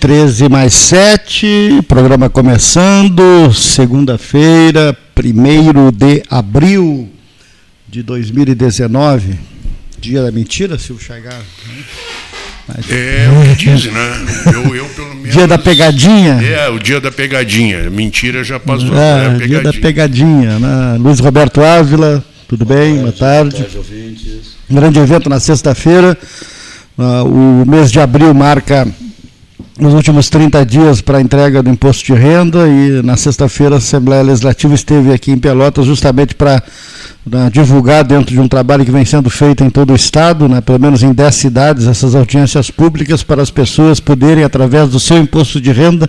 13 mais 7, programa começando, segunda-feira, 1 de abril de 2019, dia da mentira, Silvio Chagar. Mas... É o que dizem, né? Eu, eu, pelo menos, dia da pegadinha? É, o dia da pegadinha. Mentira já passou. É, é dia da pegadinha. Né? Luiz Roberto Ávila, tudo bem? Boa tarde. Boa tarde, ouvintes. Grande evento na sexta-feira. Uh, o mês de abril marca nos últimos 30 dias para a entrega do imposto de renda e na sexta-feira a Assembleia Legislativa esteve aqui em Pelotas justamente para né, divulgar dentro de um trabalho que vem sendo feito em todo o estado, né, pelo menos em 10 cidades, essas audiências públicas para as pessoas poderem, através do seu imposto de renda,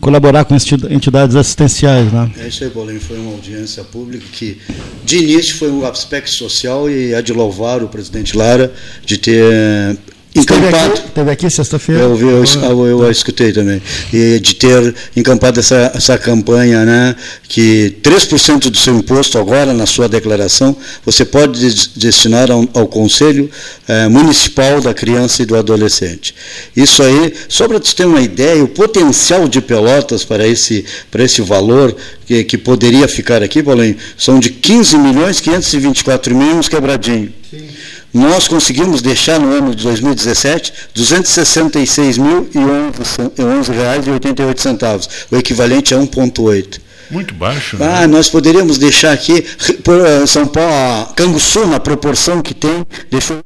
colaborar com entidades assistenciais. Né? É isso aí, Bolinho, foi uma audiência pública que, de início, foi um aspecto social e é de louvar o presidente Lara de ter encampado. Esteve aqui, aqui sexta-feira? Eu, eu, eu, eu, escutei também. E de ter encampado essa, essa campanha, né, que 3% do seu imposto agora, na sua declaração, você pode destinar ao, ao Conselho eh, Municipal da Criança e do Adolescente. Isso aí, só para você ter uma ideia, o potencial de Pelotas para esse, para esse valor que, que poderia ficar aqui, Paulinho, são de 15 milhões 524 mil quebradinho. Sim nós conseguimos deixar no ano de 2017 R$ 266.011,88, o equivalente a 1,8. Muito baixo. Né? Ah, nós poderíamos deixar aqui eh, São Paulo, Canguçu, na proporção que tem, deixou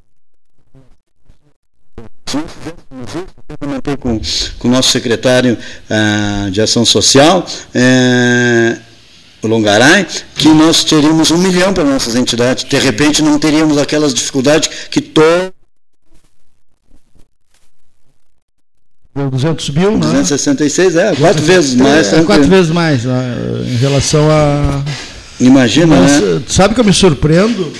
comentei com, com o nosso secretário ah, de Ação Social, eh, o Longaray, que nós teríamos um milhão para nossas entidades. De repente, não teríamos aquelas dificuldades que todo 200 mil, 266, né? é, quatro vezes mais. É, quatro vezes mais em relação a. Imagina, Mas, né? Sabe que eu me surpreendo?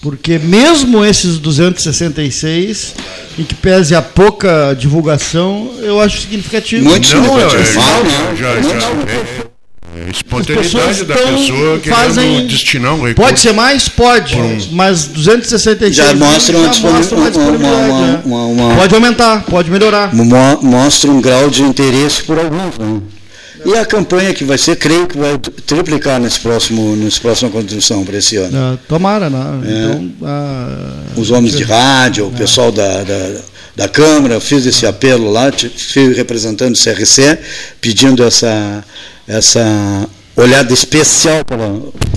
Porque mesmo esses 266, em que pese a pouca divulgação, eu acho significativo. Muito significativo. Não, não, já, já, já, é espontaneidade da pessoa fazem, destinar um recurso. Pode ser mais? Pode, hum. mas 266 já mostra uma, disponibilidade. Uma, uma, uma, pode aumentar, pode melhorar. Mostra um grau de interesse por alguns. Né? E a campanha que vai ser, creio que vai triplicar nesse próximo, nessa próxima contribuição para esse ano. É, tomara, né? É. Então, Os homens de rádio, o é. pessoal da, da, da Câmara, fiz esse apelo lá, fui representando o CRC, pedindo essa essa olhada especial para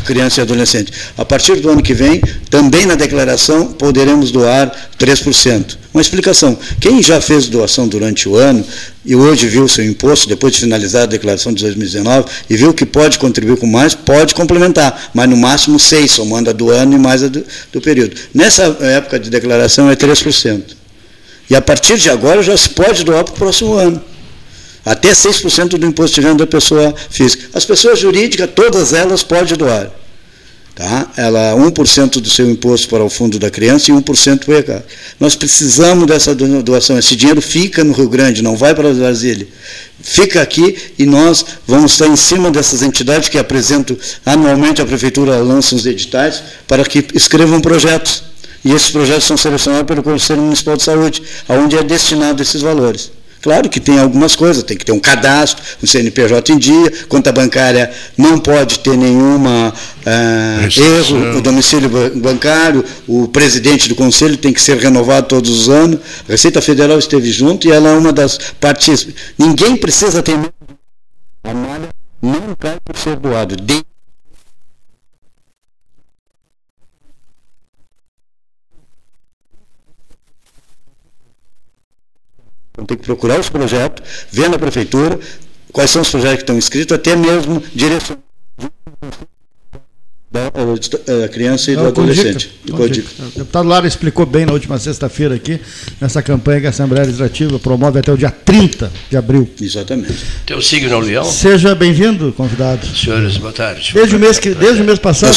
criança e adolescente. A partir do ano que vem, também na declaração, poderemos doar 3%. Uma explicação. Quem já fez doação durante o ano e hoje viu seu imposto, depois de finalizar a declaração de 2019, e viu que pode contribuir com mais, pode complementar, mas no máximo 6, somando a do ano e mais a do, do período. Nessa época de declaração é 3%. E a partir de agora já se pode doar para o próximo ano até 6% do imposto de renda da pessoa física. As pessoas jurídicas, todas elas podem doar. Tá? Ela 1% do seu imposto para o fundo da criança e 1% para o ECA. Nós precisamos dessa doação. Esse dinheiro fica no Rio Grande, não vai para Brasília. Fica aqui e nós vamos estar em cima dessas entidades que apresentam anualmente a prefeitura lança os editais para que escrevam projetos. E esses projetos são selecionados pelo Conselho Municipal de Saúde, aonde é destinado esses valores. Claro que tem algumas coisas, tem que ter um cadastro, um CNPJ em dia, conta bancária não pode ter nenhuma uh, erro, o domicílio bancário, o presidente do conselho tem que ser renovado todos os anos, a Receita Federal esteve junto e ela é uma das partes. Ninguém precisa ter medo. A malha não cai por ser doado. Então tem que procurar os projetos, ver na prefeitura quais são os projetos que estão inscritos, até mesmo direção da, da criança e do adolescente. O deputado Lara explicou bem na última sexta-feira aqui, nessa campanha que a Assembleia Legislativa promove até o dia 30 de abril. Exatamente. Teu signo é o leão? Seja bem-vindo, convidado. Senhores, boa tarde. Desde o mês, que, desde o mês passado.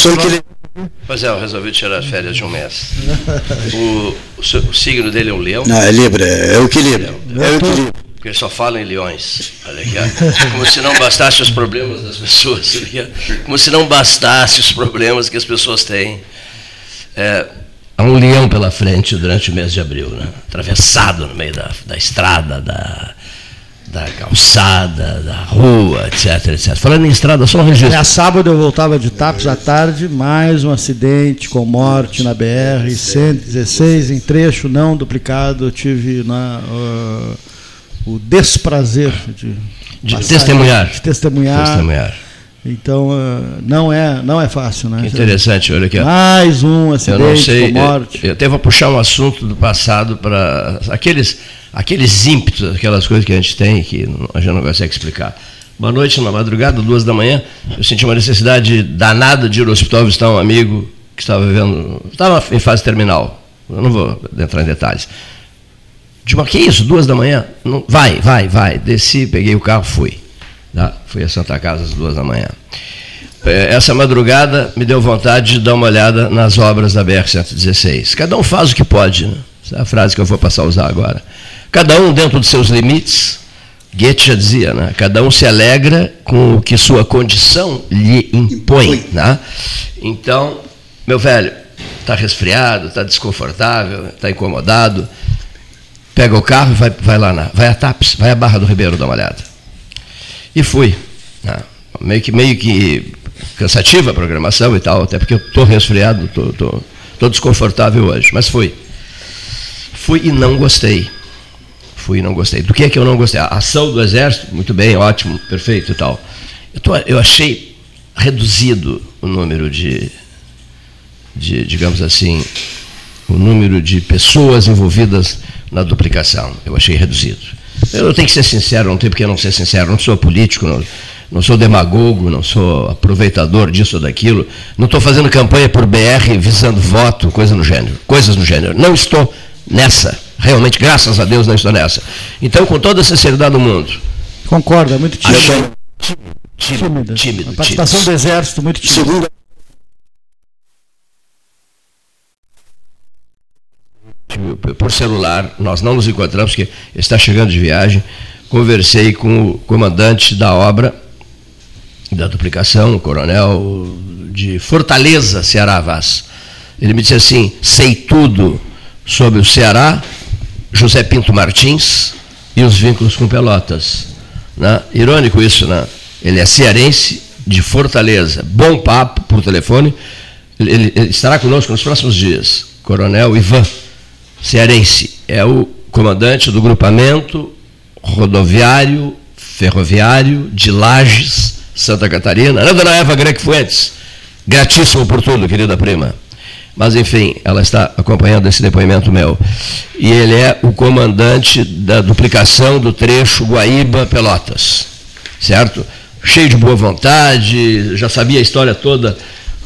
Pois é, eu resolvi tirar as férias de um mês. O, o, o signo dele é o leão? Não, é Libra, é o equilíbrio. É o equilíbrio. Porque só fala em leões. Olha aqui, Como se não bastasse os problemas das pessoas. Como se não bastasse os problemas que as pessoas têm. É, há um leão pela frente durante o mês de abril, né? atravessado no meio da, da estrada, da, da calçada, da rua, etc, etc. Falando em estrada, só um registro. É, sábado eu voltava de Tapos à tarde, mais um acidente com morte na BR-116, em trecho não duplicado. Eu tive na, uh, o desprazer de, de testemunhar. De testemunhar. testemunhar. Então, uh, não, é, não é fácil, né? Que interessante, olha aqui. Mais um acidente eu não sei, com morte. Eu, eu até vou puxar um assunto do passado para aqueles aqueles ímpetos, aquelas coisas que a gente tem que a gente não consegue explicar. Uma noite, na madrugada, duas da manhã, eu senti uma necessidade danada de ir ao hospital visitar um amigo que estava vivendo, estava em fase terminal. Eu não vou entrar em detalhes. De uma, que isso? Duas da manhã? Não, vai, vai, vai. Desci, peguei o carro, fui. Tá? Fui a Santa Casa às duas da manhã. É, essa madrugada me deu vontade de dar uma olhada nas obras da BR-116. Cada um faz o que pode, né? Essa é a frase que eu vou passar a usar agora. Cada um dentro dos seus limites, Goethe já dizia, né? cada um se alegra com o que sua condição lhe impõe. Né? Então, meu velho, está resfriado, está desconfortável, está incomodado, pega o carro e vai, vai lá, na, vai a TAPS, vai a Barra do Ribeiro dar uma olhada. E fui. Né? Meio, que, meio que cansativa a programação e tal, até porque eu estou resfriado, estou desconfortável hoje, mas fui. Fui e não gostei fui e não gostei. Do que é que eu não gostei? A ação do Exército, muito bem, ótimo, perfeito e tal. Eu, tô, eu achei reduzido o número de, de, digamos assim, o número de pessoas envolvidas na duplicação. Eu achei reduzido. Eu tenho que ser sincero, não tem porque não ser sincero, não sou político, não, não sou demagogo, não sou aproveitador disso ou daquilo, não estou fazendo campanha por BR visando voto, coisa no gênero, coisas no gênero. Não estou nessa. Realmente, graças a Deus, não estou nessa. Então, com toda a sinceridade do mundo. Concordo, é muito tímido. Achei... Tímido, tímido, A participação tímido. do Exército, muito tímida. Segunda... Por celular, nós não nos encontramos, porque está chegando de viagem. Conversei com o comandante da obra, da duplicação, o coronel de Fortaleza, Ceará Vaz. Ele me disse assim: sei tudo sobre o Ceará, José Pinto Martins e os vínculos com Pelotas. Né? Irônico isso, né? Ele é cearense, de Fortaleza. Bom papo por telefone. Ele, ele estará conosco nos próximos dias. Coronel Ivan, cearense. É o comandante do grupamento rodoviário, ferroviário de Lages, Santa Catarina. Ana Dona Eva Greco Fuentes. Gratíssimo por tudo, querida prima. Mas, enfim, ela está acompanhando esse depoimento meu. E ele é o comandante da duplicação do trecho Guaíba-Pelotas. Certo? Cheio de boa vontade, já sabia a história toda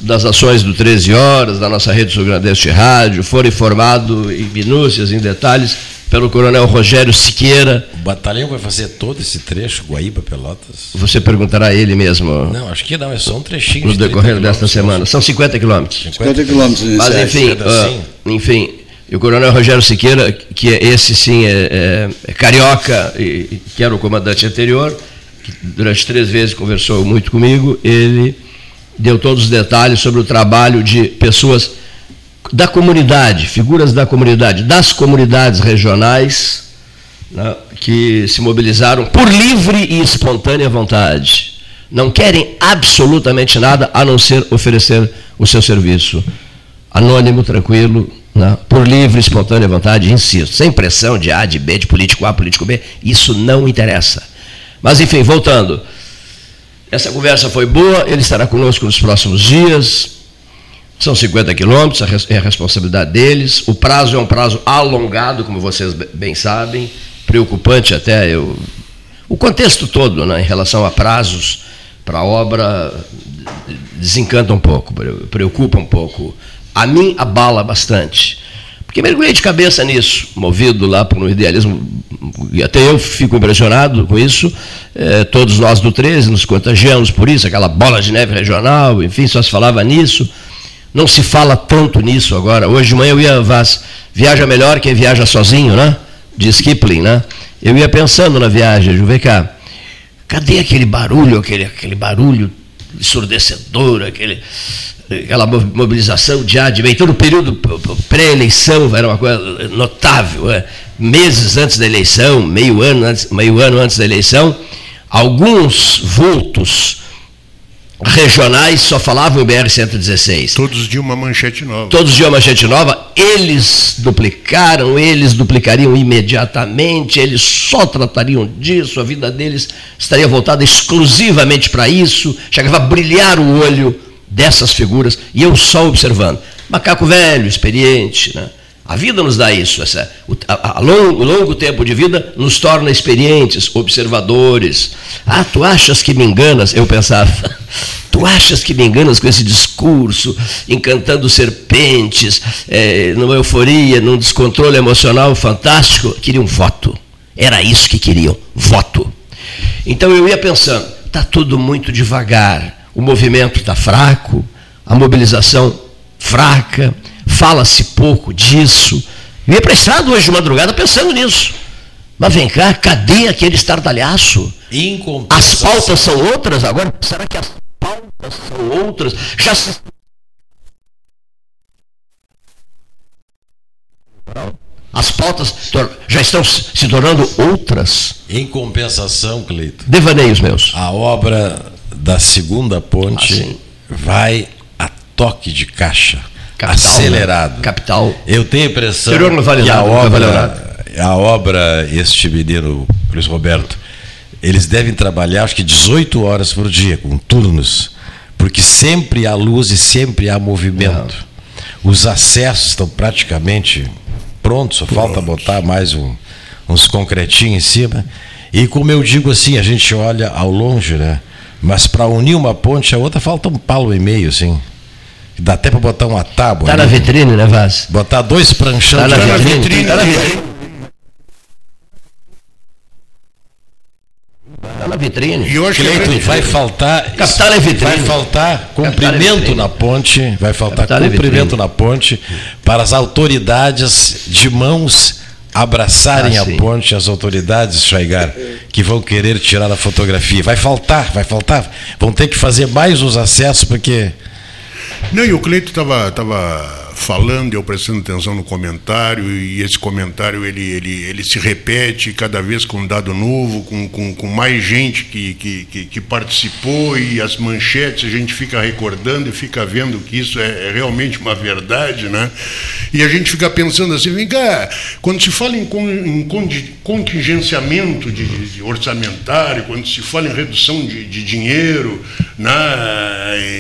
das ações do 13 Horas, da nossa rede sul-grandense de rádio, foi informado em minúcias, em detalhes, pelo coronel Rogério Siqueira. O batalhão vai fazer todo esse trecho, Guaíba, Pelotas? Você perguntará a ele mesmo. Não, acho que não, é só um trechinho. No de decorrer desta semana. São 50 quilômetros. 50 quilômetros. Mas, enfim, uh, enfim, e o coronel Rogério Siqueira, que é esse sim é, é, é carioca, e, que era o comandante anterior, que durante três vezes conversou muito comigo, ele deu todos os detalhes sobre o trabalho de pessoas da comunidade, figuras da comunidade, das comunidades regionais, né, que se mobilizaram por livre e espontânea vontade. Não querem absolutamente nada a não ser oferecer o seu serviço. Anônimo, tranquilo, né, por livre e espontânea vontade, insisto, sem pressão de A, de B, de político A, político B, isso não interessa. Mas, enfim, voltando. Essa conversa foi boa, ele estará conosco nos próximos dias. São 50 quilômetros, é a responsabilidade deles. O prazo é um prazo alongado, como vocês bem sabem, preocupante até. Eu, o contexto todo né, em relação a prazos para a obra desencanta um pouco, preocupa um pouco. A mim abala bastante. Porque mergulhei de cabeça nisso, movido lá por um idealismo, e até eu fico impressionado com isso. É, todos nós do 13 nos contagiamos por isso, aquela bola de neve regional, enfim, só se falava nisso. Não se fala tanto nisso agora. Hoje de manhã eu ia, Vaz, viaja melhor quem viaja sozinho, né? Diz Kipling, né? Eu ia pensando na viagem, vem cá, cadê aquele barulho, aquele, aquele barulho ensurdecedor, aquele, aquela mobilização de ad, todo o período pré-eleição era uma coisa notável. É. meses antes da eleição, meio ano antes, meio ano antes da eleição, alguns vultos regionais só falavam em BR-116. Todos de uma manchete nova. Todos de uma manchete nova. Eles duplicaram, eles duplicariam imediatamente, eles só tratariam disso, a vida deles estaria voltada exclusivamente para isso. Chegava a brilhar o olho dessas figuras e eu só observando. Macaco velho, experiente, né? A vida nos dá isso, essa, a, a longo, longo tempo de vida nos torna experientes, observadores. Ah, tu achas que me enganas? Eu pensava, tu achas que me enganas com esse discurso, encantando serpentes, é, numa euforia, num descontrole emocional fantástico? Queriam voto. Era isso que queriam, voto. Então eu ia pensando, está tudo muito devagar, o movimento está fraco, a mobilização fraca fala-se pouco disso. Eu ia para a estrada hoje de madrugada pensando nisso. Mas vem cá, cadê aquele estardalhaço? As pautas são outras agora? Será que as pautas são outras? Já se... As pautas já estão se tornando outras. Em compensação, Cleito. Devaneios meus. A obra da segunda ponte ah, vai a toque de caixa. Capital, acelerado. Né? Capital. Eu tenho a impressão Interior não vale que nada, a obra, a obra, este menino, Luiz Roberto, eles devem trabalhar acho que 18 horas por dia, com turnos, porque sempre há luz e sempre há movimento. Não. Os acessos estão praticamente prontos, só falta botar mais um, uns concretinhos em cima. E como eu digo assim, a gente olha ao longe, né? Mas para unir uma ponte a outra falta um palo e meio, assim. Dá até para botar uma tábua. Tá na vitrine, né, Vaz? Botar dois pranchão tá na vitrine. vitrine. Tá na vitrine. Tá na vitrine. E hoje Cleito, vai faltar. Capital é vitrine. Vai faltar é cumprimento é na ponte. Vai faltar Capital é cumprimento é na ponte para as autoridades de mãos abraçarem ah, a ponte, as autoridades, Chaigar, que vão querer tirar a fotografia. Vai faltar, vai faltar. Vão ter que fazer mais os acessos, porque não, e o Cleito estava tava falando, eu prestando atenção no comentário, e esse comentário ele, ele, ele se repete cada vez com um dado novo, com, com, com mais gente que, que, que, participou, e as manchetes a gente fica recordando e fica vendo que isso é, é, realmente uma verdade, né? E a gente fica pensando assim, vem cá, quando se fala em, em contingenciamento de, de, orçamentário, quando se fala em redução de, de dinheiro né,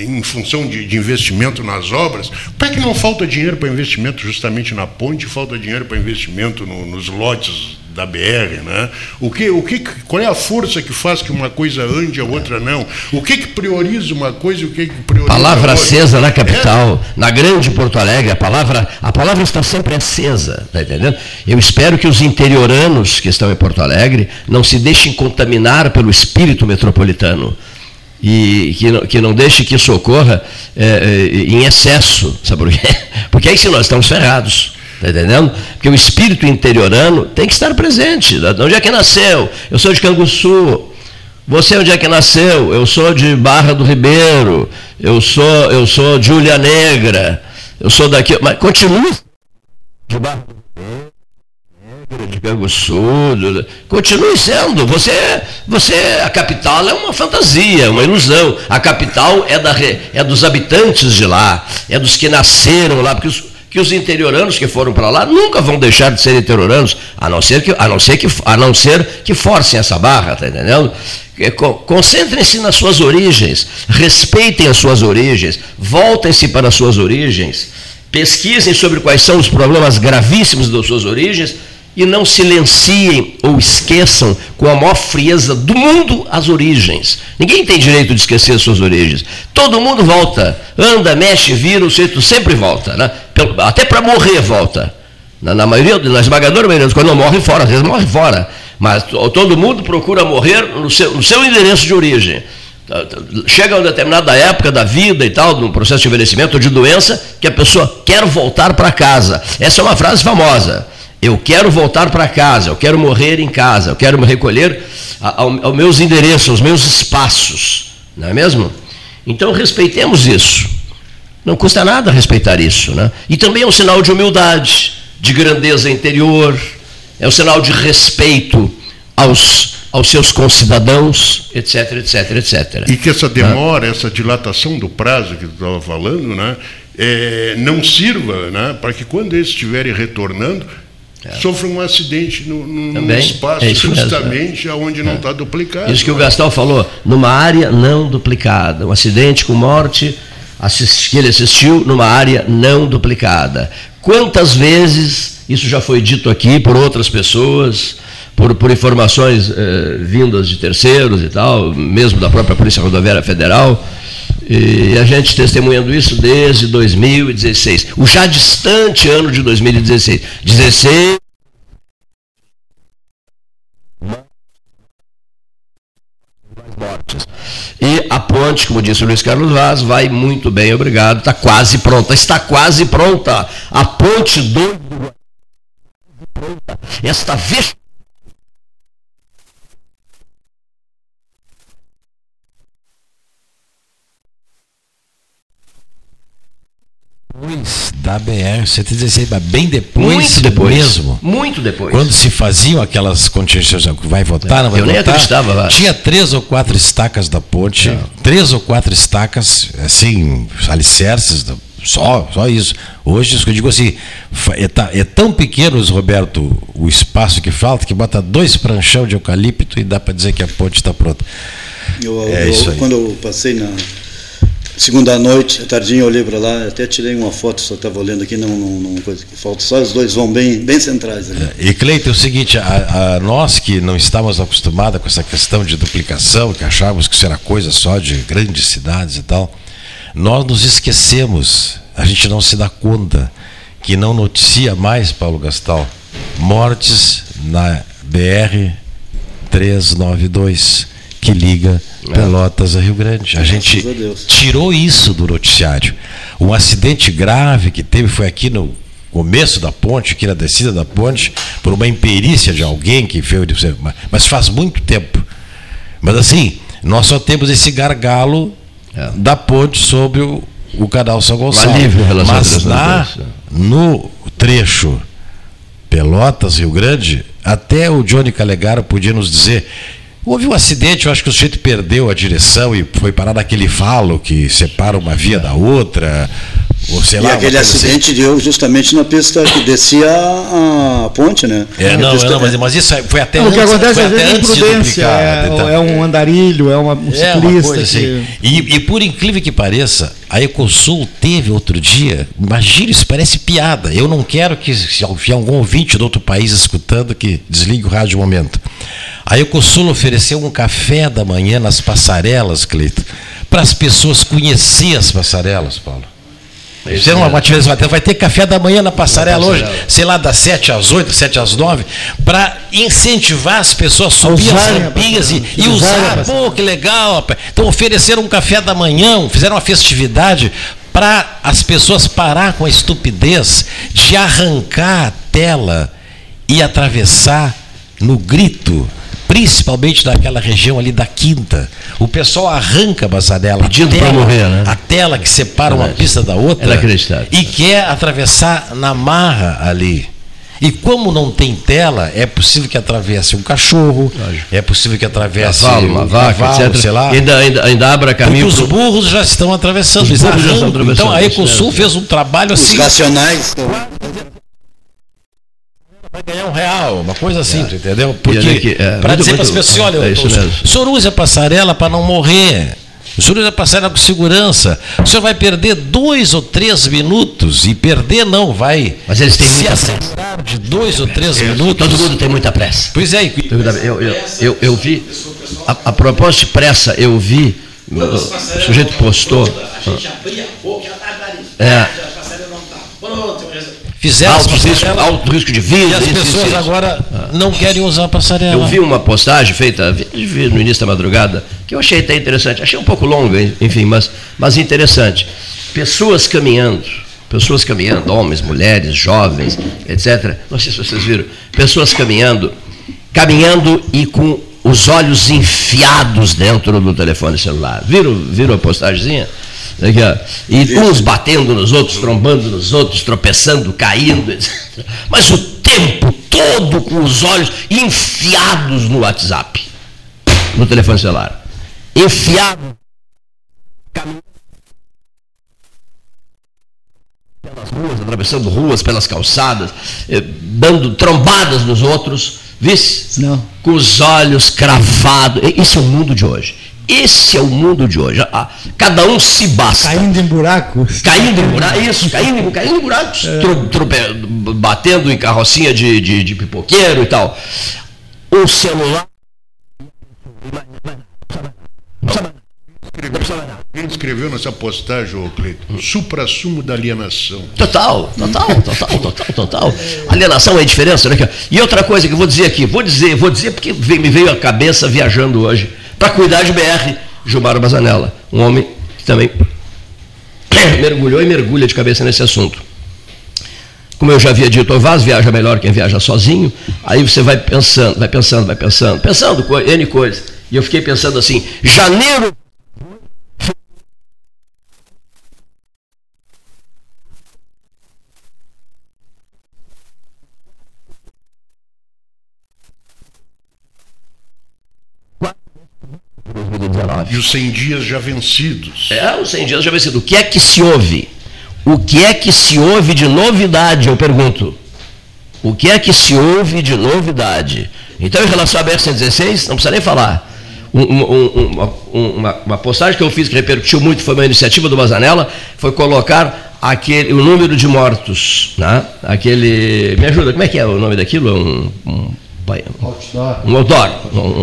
em função de, de investimento nas obras, para que não falta dinheiro para investimento justamente na ponte, falta dinheiro para investimento no, nos lotes da BR, né? O que, o que, qual é a força que faz que uma coisa ande a outra não? O que que prioriza uma coisa e o que que prioriza Palavra acesa na capital, é? na grande Porto Alegre, a palavra, a palavra está sempre acesa, tá entendendo? Eu espero que os interioranos que estão em Porto Alegre não se deixem contaminar pelo espírito metropolitano e que não, que não deixe que isso ocorra é, é, em excesso, sabe por quê? Porque aí se nós estamos ferrados. Está entendendo? Porque o espírito interiorano tem que estar presente. Onde é que nasceu? Eu sou de Canguçu. Você onde é que nasceu? Eu sou de Barra do Ribeiro. Eu sou, eu sou de Ulha Negra. Eu sou daqui. Mas continue de Barra do Ribeiro de Canguçu, continue sendo. Você, você, a capital é uma fantasia, uma ilusão. A capital é, da, é dos habitantes de lá, é dos que nasceram lá, porque os, que os interioranos que foram para lá nunca vão deixar de ser interioranos, a não ser que, a não ser que, a não ser que forcem essa barra, tá entendendo? Concentrem-se nas suas origens, respeitem as suas origens, voltem-se para as suas origens, pesquisem sobre quais são os problemas gravíssimos das suas origens e não silenciem ou esqueçam com a maior frieza do mundo as origens. Ninguém tem direito de esquecer as suas origens. Todo mundo volta, anda, mexe, vira, o jeito sempre volta. Né? Até para morrer volta. Na, na, maioria, na esmagadora maioria quando não morre fora, às vezes morre fora. Mas todo mundo procura morrer no seu, no seu endereço de origem. Tá, tá, chega uma determinada época da vida e tal, num processo de envelhecimento ou de doença, que a pessoa quer voltar para casa. Essa é uma frase famosa. Eu quero voltar para casa, eu quero morrer em casa, eu quero me recolher aos meus endereços, aos meus espaços. Não é mesmo? Então respeitemos isso. Não custa nada respeitar isso. Né? E também é um sinal de humildade, de grandeza interior. é um sinal de respeito aos, aos seus concidadãos, etc, etc, etc. E que essa demora, ah. essa dilatação do prazo que tu estava falando, né, é, não sirva né, para que quando eles estiverem retornando, é. sofram um acidente no, no espaço é justamente mesmo, onde não está é. duplicado. Isso que o Gastão falou, numa área não duplicada, um acidente com morte assist, que ele assistiu numa área não duplicada. Quantas vezes isso já foi dito aqui por outras pessoas, por, por informações eh, vindas de terceiros e tal, mesmo da própria Polícia Rodoviária Federal, e a gente testemunhando isso desde 2016, o já distante ano de 2016. 16 mortes. E a ponte, como disse o Luiz Carlos Vaz, vai muito bem, obrigado. Está quase pronta. Está quase pronta. A ponte do. Esta vez. Depois da BR-116, mas bem depois, muito depois mesmo. Muito depois. Quando se faziam aquelas contingências, vai votar, não vai Eu votar. nem acreditava lá. Tinha três ou quatro estacas da ponte, não. três ou quatro estacas, assim, alicerces, só, só isso. Hoje, eu digo assim, é, é tão pequeno, Roberto, o espaço que falta, que bota dois pranchão de eucalipto e dá para dizer que a ponte está pronta. Eu, é eu, isso aí. Quando eu passei na segunda noite, tardinha eu olhei para lá, até tirei uma foto, só estava olhando aqui, não, não, não falta, só os dois vão bem, bem centrais ali. É, e Cleiton, é o seguinte, a, a, nós que não estávamos acostumados com essa questão de duplicação, que achávamos que isso era coisa só de grandes cidades e tal, nós nos esquecemos, a gente não se dá conta que não noticia mais, Paulo Gastal, mortes na BR 392 que liga é. Pelotas a Rio Grande. A gente tirou isso do noticiário. Um acidente grave que teve foi aqui no começo da ponte, aqui na descida da ponte, por uma imperícia de alguém que fez. Mas faz muito tempo. Mas assim, nós só temos esse gargalo é. da ponte sobre o, o canal São Gonçalo. Mas na, no trecho Pelotas, Rio Grande, até o Johnny Calegaro podia nos dizer Houve um acidente, eu acho que o sujeito perdeu a direção e foi parar naquele falo que separa uma via da outra. Ou sei e lá, aquele assim. acidente assim. deu justamente na pista que descia a, a ponte, né? É, não, não mas, mas, isso foi até não, antes. O que acontece às vezes é imprudência, é, então. é, um andarilho, é uma, um é ciclista. Assim. Que... E, e, por incrível que pareça, a Ecosul teve outro dia, imagina, isso parece piada. Eu não quero que, se algum ouvinte de outro país escutando, que desligue o rádio um momento. A Ecosul ofereceu um café da manhã nas passarelas, Cleito, para as pessoas conhecerem as passarelas, Paulo. É uma, atividade, vai ter café da manhã na passarela, hoje, sei lá, das 7 às 8, 7 às 9, para incentivar as pessoas a subir as rampinhas e, e usar. Pô, que legal, rapaz. Então ofereceram um café da manhã, fizeram uma festividade para as pessoas parar com a estupidez de arrancar a tela e atravessar no grito principalmente naquela região ali da Quinta. O pessoal arranca a passarela, Pedindo para morrer, né? a tela que separa uma pista da outra e quer atravessar na marra ali. E como não tem tela, é possível que atravesse um cachorro, Lógico. é possível que atravesse cavalo, uma vaca, cavalo, etc. sei lá. E ainda, ainda, ainda abra caminho. Porque os burros já estão atravessando. Os burros já estão atravessando. Então a Ecosul fez um trabalho assim. Os racionais vai ganhar um real, uma coisa assim, é. entendeu? Porque é, para dizer para as pessoas, olha, é o senhor usa a passarela para não morrer. O senhor usa a passarela com segurança. O senhor vai perder dois ou três minutos. E perder não vai. Mas eles têm se acelerar de dois ou três é, minutos. Todo mundo tem muita pressa. Pois é. Eu, eu, eu, eu vi, a, a propósito de pressa, eu vi, o sujeito postou. A gente abria a boca, já É. Fizeram alto risco, alto risco de vida. E as pessoas isso, agora ah. não querem usar a passarela. Eu vi uma postagem feita no início da madrugada, que eu achei até interessante. Achei um pouco longa, enfim, mas, mas interessante. Pessoas caminhando, pessoas caminhando, homens, mulheres, jovens, etc. Não sei se vocês viram. Pessoas caminhando, caminhando e com os olhos enfiados dentro do telefone celular. Viram, viram a postagemzinha? Aqui, e uns batendo nos outros, trombando nos outros, tropeçando, caindo, etc. Mas o tempo todo com os olhos enfiados no WhatsApp, no telefone celular. Enfiado. Pelas ruas, atravessando ruas, pelas calçadas, eh, dando trombadas nos outros, vice? Não. Com os olhos cravados. Esse é o mundo de hoje. Esse é o mundo de hoje. Cada um se basta. Caindo em buracos. Caindo em buracos, isso, caindo, caindo em buracos, é. tro, tro, batendo em carrocinha de, de, de pipoqueiro e tal. O celular. Ele escreveu nessa postagem, ô Cleiton, supra-sumo da alienação. Total, total, total, total, total. Alienação é a diferença, né? E outra coisa que eu vou dizer aqui, vou dizer, vou dizer porque me veio a cabeça viajando hoje para cuidar de BR, Gilmar Bazanella, um homem que também mergulhou e mergulha de cabeça nesse assunto. Como eu já havia dito, o Vaz viaja melhor quem viaja sozinho, aí você vai pensando, vai pensando, vai pensando, pensando N coisas. E eu fiquei pensando assim, janeiro E os 100 dias já vencidos. É, os 100 dias já vencidos. O que é que se ouve? O que é que se ouve de novidade, eu pergunto? O que é que se ouve de novidade? Então, em relação à BR-116, não precisa nem falar. Um, um, um, uma, uma, postagem que eu fiz que repercutiu muito, foi uma iniciativa do Bazanella, foi colocar aquele, o número de mortos. Né? Aquele. Me ajuda, como é que é o nome daquilo? Um, um outdoor,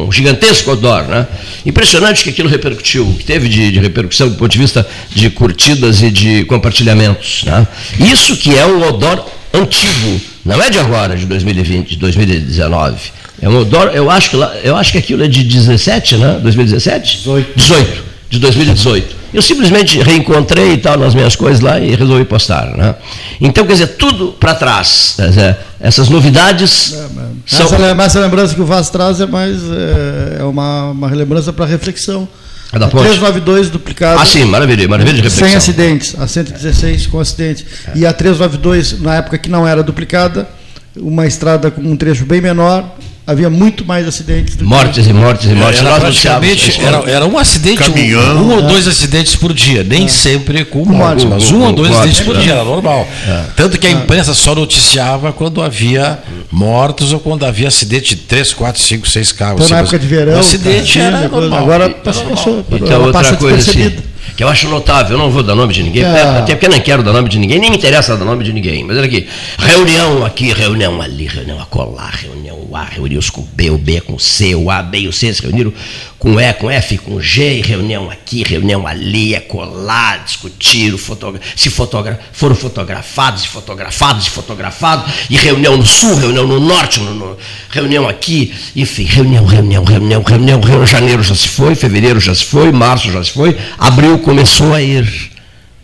um gigantesco outdoor. Né? Impressionante que aquilo repercutiu, que teve de, de, repercussão do ponto de vista de curtidas e de compartilhamentos. Né? Isso que é um outdoor antigo, não é de agora, de 2020, de 2019. É um outdoor, eu acho que, eu acho que aquilo é de 17, né? 2017? 18. 18, de 2018. Eu simplesmente reencontrei e tal nas minhas coisas lá e resolvi postar. Né? Então, quer dizer, tudo para trás. Dizer, essas novidades. É, são... essa, essa, lembrança que o Vaz traz é mais é, é uma, uma lembrança para reflexão. A da a 392 duplicada. Ah, sim, maravilha, maravilha de reflexão. Sem acidentes, a 116 com acidente. É. E a 392, na época que não era duplicada, uma estrada com um trecho bem menor, havia muito mais acidentes. mortes e mortes e mortes. Era, praticamente, era, era um acidente, um, um, ou dois acidentes por dia, nem é. sempre com, com mortes, mas um ou dois acidentes por dia, era normal. É. Tanto que a imprensa só noticiava quando havia mortos ou quando havia acidente de três, quatro, cinco, seis carros. Então, na época de verão. O acidente era normal. Agora passou, então, outra coisa assim, que eu acho notável, eu não vou dar nome de ninguém, é. até porque eu não quero dar nome de ninguém, nem me interessa dar nome de ninguém. Mas olha aqui, reunião aqui, reunião ali, reunião acolá, reunião A, reunião com B, o B com C, o A, B e o C se reuniram com E, com F, com G, reunião aqui, reunião ali, é colar, discutir, fotogra se fotogra foram fotografados e fotografados e fotografados, e reunião no sul, reunião no norte, no, no, reunião aqui, enfim, reunião, reunião, reunião, reunião, reunião, janeiro já se foi, fevereiro já se foi, março já se foi, abril começou a ir,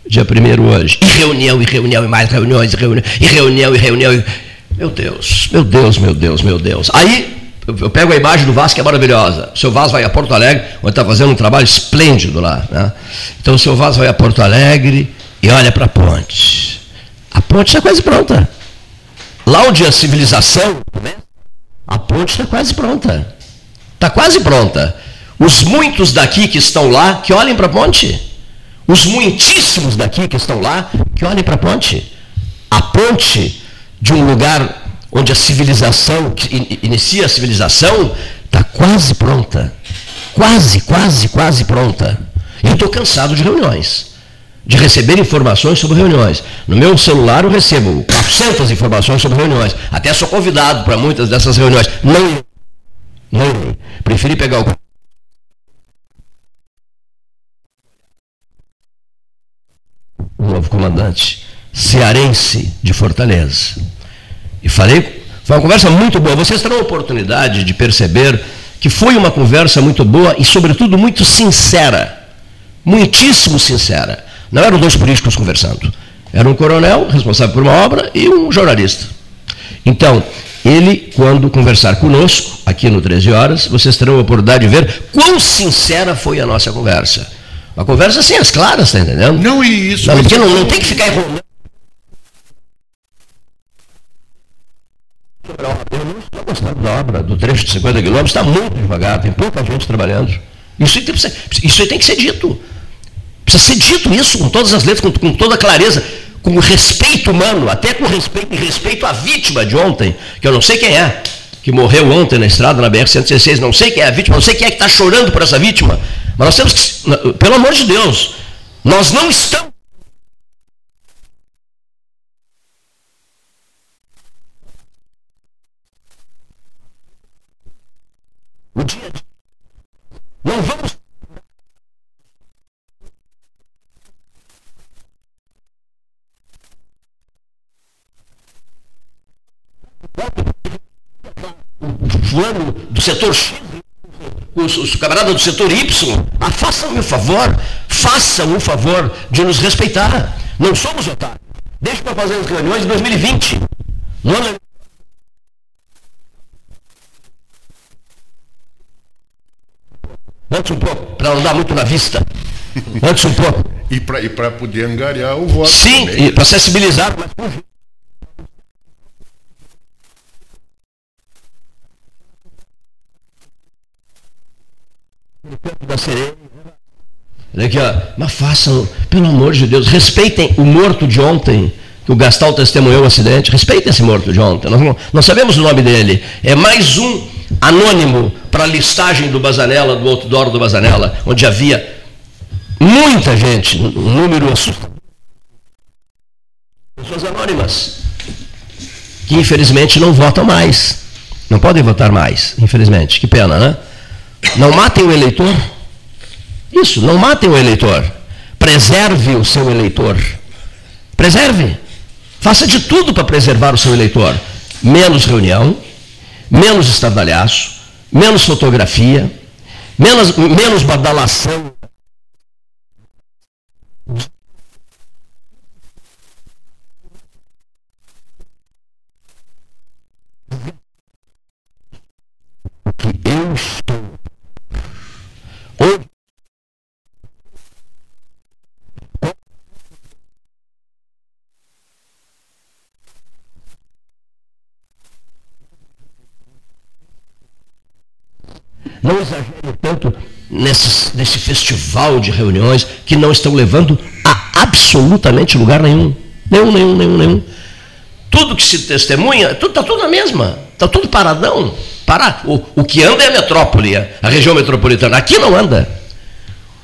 dia primeiro hoje, e reunião, e reunião, e mais reuniões, e reunião, e reunião, e reunião, e... meu Deus, meu Deus, meu Deus, meu Deus, aí eu pego a imagem do Vasco que é maravilhosa. O seu Vaz vai a Porto Alegre, onde está fazendo um trabalho esplêndido lá. Né? Então o seu Vaz vai a Porto Alegre e olha para a ponte. A ponte está quase pronta. Lá onde a civilização a ponte está quase pronta. Está quase pronta. Os muitos daqui que estão lá, que olhem para a ponte. Os muitíssimos daqui que estão lá, que olhem para a ponte. A ponte de um lugar onde a civilização, que inicia a civilização, está quase pronta. Quase, quase, quase pronta. Eu estou cansado de reuniões, de receber informações sobre reuniões. No meu celular eu recebo 400 informações sobre reuniões. Até sou convidado para muitas dessas reuniões. Não, não Preferi pegar o novo comandante cearense de Fortaleza. E falei, foi uma conversa muito boa. Vocês terão a oportunidade de perceber que foi uma conversa muito boa e, sobretudo, muito sincera. Muitíssimo sincera. Não eram dois políticos conversando. Era um coronel responsável por uma obra e um jornalista. Então, ele, quando conversar conosco, aqui no 13 Horas, vocês terão a oportunidade de ver quão sincera foi a nossa conversa. Uma conversa assim, as claras, está entendendo? Não, e isso. Não, não, não tem que ficar enrolando. Eu não estou gostando da obra, do trecho de 50 quilômetros, está muito devagar, tem pouca gente trabalhando. Isso, isso tem que ser dito. Precisa ser dito isso com todas as letras, com, com toda clareza, com respeito humano, até com respeito, respeito à vítima de ontem, que eu não sei quem é, que morreu ontem na estrada, na BR-116, não sei quem é a vítima, não sei quem é que está chorando por essa vítima, mas nós temos que, pelo amor de Deus, nós não estamos o dia a dia. Não vamos. Fulano do setor X, os, os camaradas do setor Y, ah, façam-me o favor, façam o favor de nos respeitar. Não somos otários. Deixa para fazer as reuniões em 2020. No ano Antes um pouco, para não dar muito na vista. Antes um pouco. E para poder angariar o voto. Sim, para sensibilizar. Mas... da sereia. Aqui, ó. Mas façam, pelo amor de Deus, respeitem o morto de ontem, que o Gastal testemunhou o acidente. Respeitem esse morto de ontem. Nós não, nós sabemos o nome dele. É mais um anônimo para a listagem do Bazanella, do outdoor do Bazanella, onde havia muita gente, um número. Pessoas anônimas, que infelizmente não votam mais. Não podem votar mais, infelizmente. Que pena, né? Não matem o eleitor. Isso, não matem o eleitor. Preserve o seu eleitor. Preserve. Faça de tudo para preservar o seu eleitor. Menos reunião, menos estardalhaço, menos fotografia, menos, menos badalação. Que eu estou. Hoje Não exagere tanto nesse, festival de reuniões que não estão levando a absolutamente lugar nenhum. Nenhum, nenhum, nenhum, nenhum. Tudo que se testemunha, está tudo, tudo na mesma. Está tudo paradão. Para, o, o que anda é a metrópole, a região metropolitana. Aqui não anda.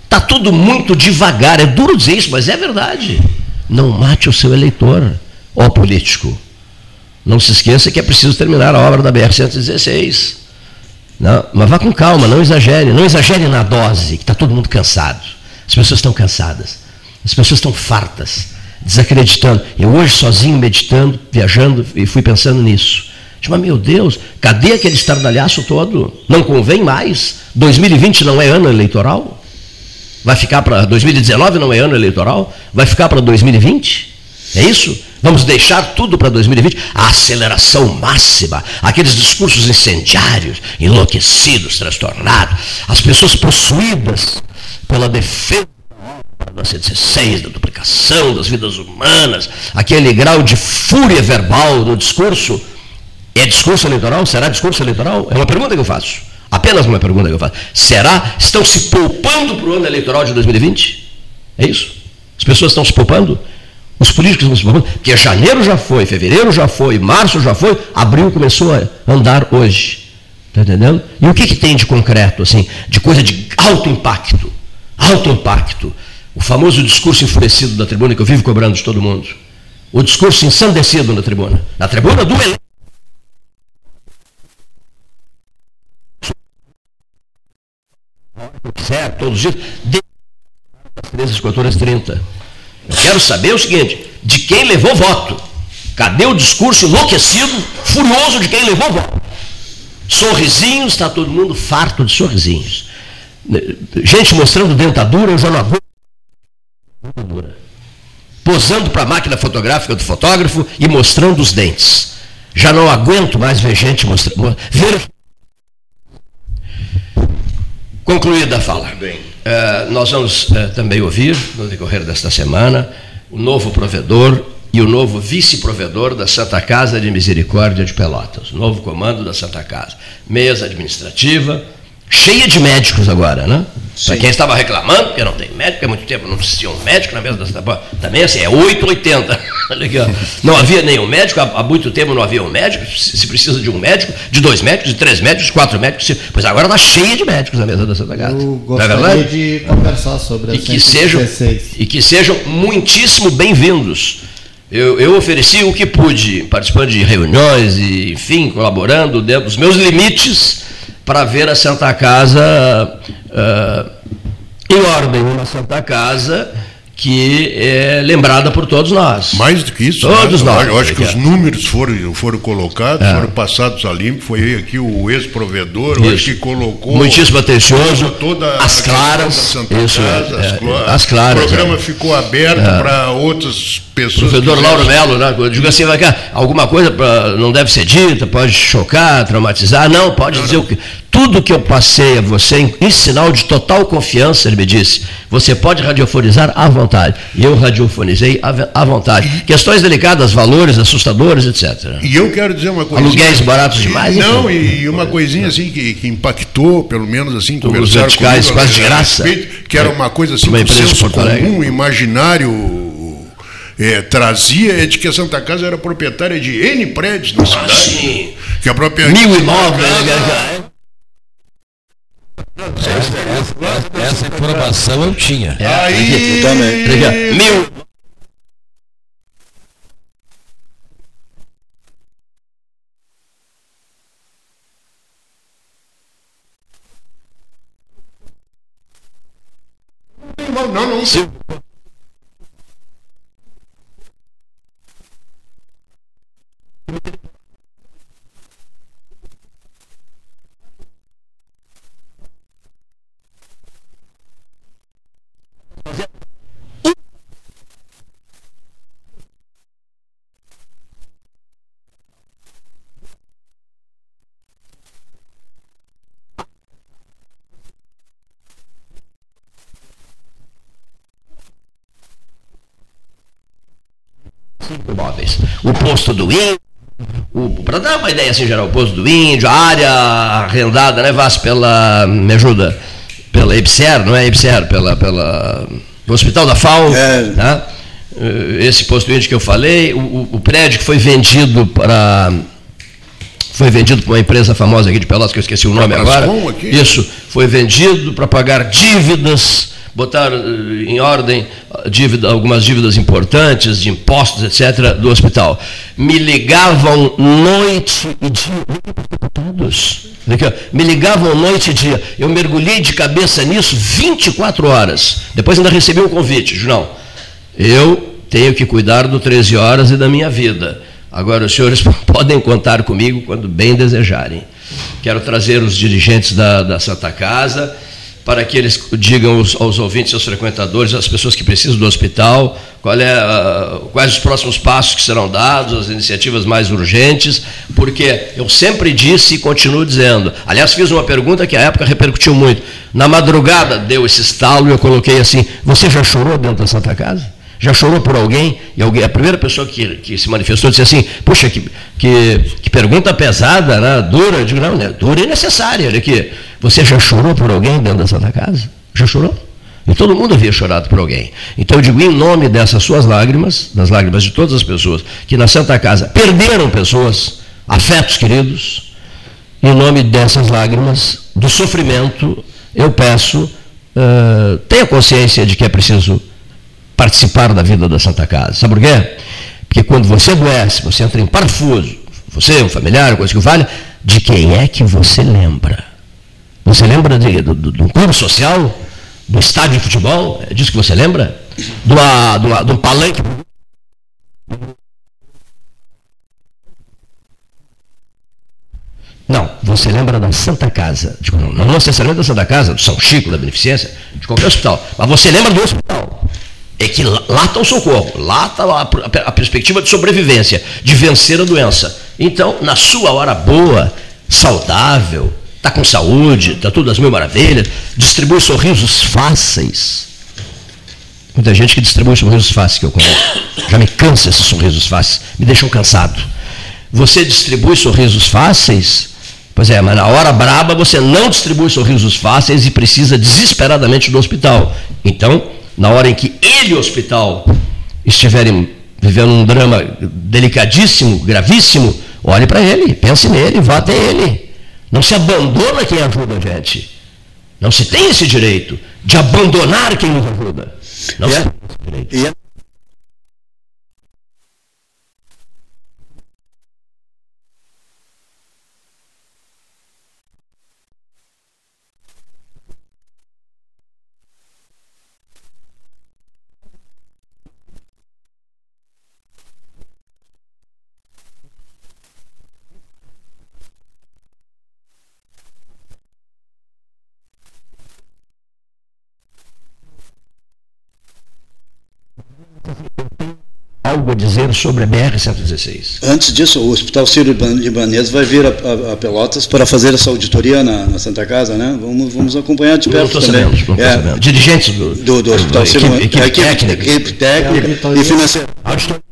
Está tudo muito devagar. É duro dizer isso, mas é verdade. Não mate o seu eleitor, ó político. Não se esqueça que é preciso terminar a obra da BR-116. Não, mas vá com calma, não exagere. Não exagere na dose, que está todo mundo cansado. As pessoas estão cansadas. As pessoas estão fartas, desacreditando. Eu hoje sozinho, meditando, viajando, e fui pensando nisso. Mas, meu Deus, cadê aquele estardalhaço todo? Não convém mais? 2020 não é ano eleitoral? Vai ficar para 2019 não é ano eleitoral? Vai ficar para 2020? É isso? Vamos deixar tudo para 2020? A aceleração máxima, aqueles discursos incendiários, enlouquecidos, transtornados, as pessoas possuídas pela defesa da 116, da duplicação das vidas humanas, aquele grau de fúria verbal no discurso. É discurso eleitoral? Será discurso eleitoral? É uma pergunta que eu faço. Apenas uma pergunta que eu faço. Será? Estão se poupando para o ano eleitoral de 2020? É isso? As pessoas estão se poupando? Os políticos não se preocupam, porque janeiro já foi, fevereiro já foi, março já foi, abril começou a andar hoje. Está entendendo? E o que, que tem de concreto, assim, de coisa de alto impacto? Alto impacto. O famoso discurso enfurecido da tribuna que eu vivo cobrando de todo mundo. O discurso ensandecido na tribuna. Na tribuna do elenco. Todos os dias. De 13 às 30 eu quero saber o seguinte: de quem levou voto? Cadê o discurso enlouquecido, furioso de quem levou voto? Sorrisinhos, está todo mundo farto de sorrisinhos. Gente mostrando dentadura, eu já não aguento. Dentadura. Posando para a máquina fotográfica do fotógrafo e mostrando os dentes. Já não aguento mais ver gente mostrando. Ver... Concluída a fala. Bem. Uh, nós vamos uh, também ouvir, no decorrer desta semana, o novo provedor e o novo vice-provedor da Santa Casa de Misericórdia de Pelotas, novo comando da Santa Casa. Mesa administrativa, cheia de médicos agora, né? Para quem estava reclamando, porque não tem médico, há muito tempo não existia um médico na mesa da Santa Também assim, é 8,80. não havia nenhum médico, há, muito tempo não havia um médico, se precisa de um médico, de dois médicos, de três médicos, de quatro médicos, pois agora está cheia de médicos na mesa da Santa Casa. Eu é gostaria é de conversar sobre e que sejam E que sejam muitíssimo bem-vindos. Eu, eu, ofereci o que pude, participando de reuniões e, enfim, colaborando dentro dos meus limites para ver a Santa Casa uh, em ordem, uma Santa Casa que é lembrada por todos nós. Mais do que isso, todos né? nós. Eu acho que os números foram, foram colocados, é. foram passados a limpo. Foi aqui o ex-provedor, que colocou. Muitíssimo atencioso. Toda as claras. Isso, Casa, é, as, as, claras. O programa é. ficou aberto é. para outras pessoas. Professor Lauro Melo, né? Eu digo assim, vai cá, alguma coisa pra, não deve ser dita, pode chocar, traumatizar. Não, pode não, dizer não. o que tudo que eu passei a você em, sinal de total confiança, ele me disse, você pode radiofonizar à vontade. E eu radiofonizei à, vontade. Questões delicadas, valores assustadores, etc. E eu quero dizer uma coisa. Aluguéis baratos demais? Não, e, uma coisinha assim que, que, impactou, pelo menos assim, Os verticais quase de graça. Respeito, que era uma coisa assim, uma senso comum, imaginário é, trazia é de que a Santa Casa era proprietária de N prédios na cidade. Ah, sim. Que a própria Mil imóveis. Né, essa, essa, essa, informação eu tinha. É, Aí, eu também. Mil. Não, não, não. Se... imóveis. O posto do índio, para dar uma ideia assim geral, o posto do índio, a área arrendada, né, Vaz, pela, me ajuda, pela EBSER, não é EBSER, pela, pela Hospital da FAO, é. Eh, esse posto do índio que eu falei, o, o prédio que foi vendido para foi vendido para uma empresa famosa aqui de Pelotas, que eu esqueci o nome agora. Isso, foi vendido para pagar dívidas botar eh, em ordem dívida, algumas dívidas importantes de impostos, etc., do hospital. Me ligavam noite e dia. Me ligavam noite e dia. Eu mergulhei de cabeça nisso 24 horas. Depois ainda recebi um convite, Junão. Eu tenho que cuidar do 13 horas e da minha vida. Agora, os senhores podem contar comigo quando bem desejarem. Quero trazer os dirigentes da, da Santa Casa para que eles digam aos, aos ouvintes, aos frequentadores, às pessoas que precisam do hospital, é, uh, quais os próximos passos que serão dados, as iniciativas mais urgentes, porque eu sempre disse e continuo dizendo. Aliás, fiz uma pergunta que à época repercutiu muito. Na madrugada deu esse estalo e eu coloquei assim: Você já chorou dentro da Santa Casa? Já chorou por alguém? E alguém, a primeira pessoa que, que se manifestou disse assim: Puxa, que, que, que pergunta pesada, né? dura. Eu digo: Não, né? dura e necessária. Olha aqui. Você já chorou por alguém dentro da Santa Casa? Já chorou? E todo mundo havia chorado por alguém. Então eu digo, em nome dessas suas lágrimas, das lágrimas de todas as pessoas que na Santa Casa perderam pessoas, afetos queridos, em nome dessas lágrimas, do sofrimento, eu peço, uh, tenha consciência de que é preciso participar da vida da Santa Casa. Sabe por quê? Porque quando você adoece, você entra em parafuso, você, um familiar, coisa que vale, de quem é que você lembra? Você lembra de, do, do, clube social? Do estádio de futebol? É disso que você lembra? Do, do, do palanque? Não, você lembra da Santa Casa. De, não necessariamente da Santa Casa, do São Chico, da Beneficência, de qualquer hospital. Mas você lembra do hospital. É que lá está o socorro, lá está a, a perspectiva de sobrevivência, de vencer a doença. Então, na sua hora boa, saudável, está com saúde, está tudo às mil maravilhas, distribui sorrisos fáceis. Muita gente que distribui sorrisos fáceis que eu conheço. Já me cansa esses sorrisos fáceis, me deixam cansado. Você distribui sorrisos fáceis? Pois é, mas na hora braba você não distribui sorrisos fáceis e precisa desesperadamente do hospital. Então, na hora em que ele, o hospital, estiverem vivendo um drama delicadíssimo, gravíssimo, olhe para ele, pense nele, vá até ele. Não se abandona quem ajuda a gente. Não se tem esse direito de abandonar quem nos ajuda. Não se tem esse direito. Dizer sobre a BR-116? Antes disso, o Hospital Sírio-Libanês vai vir a, a, a, Pelotas para fazer essa auditoria na, na, Santa Casa, né? Vamos, vamos acompanhar de perto também. Sabendo, é, sabendo. Dirigentes do, do, do Hospital Sírio-Libanês. Equipe, equipe, técnica. Equipe técnica e financeira. Eu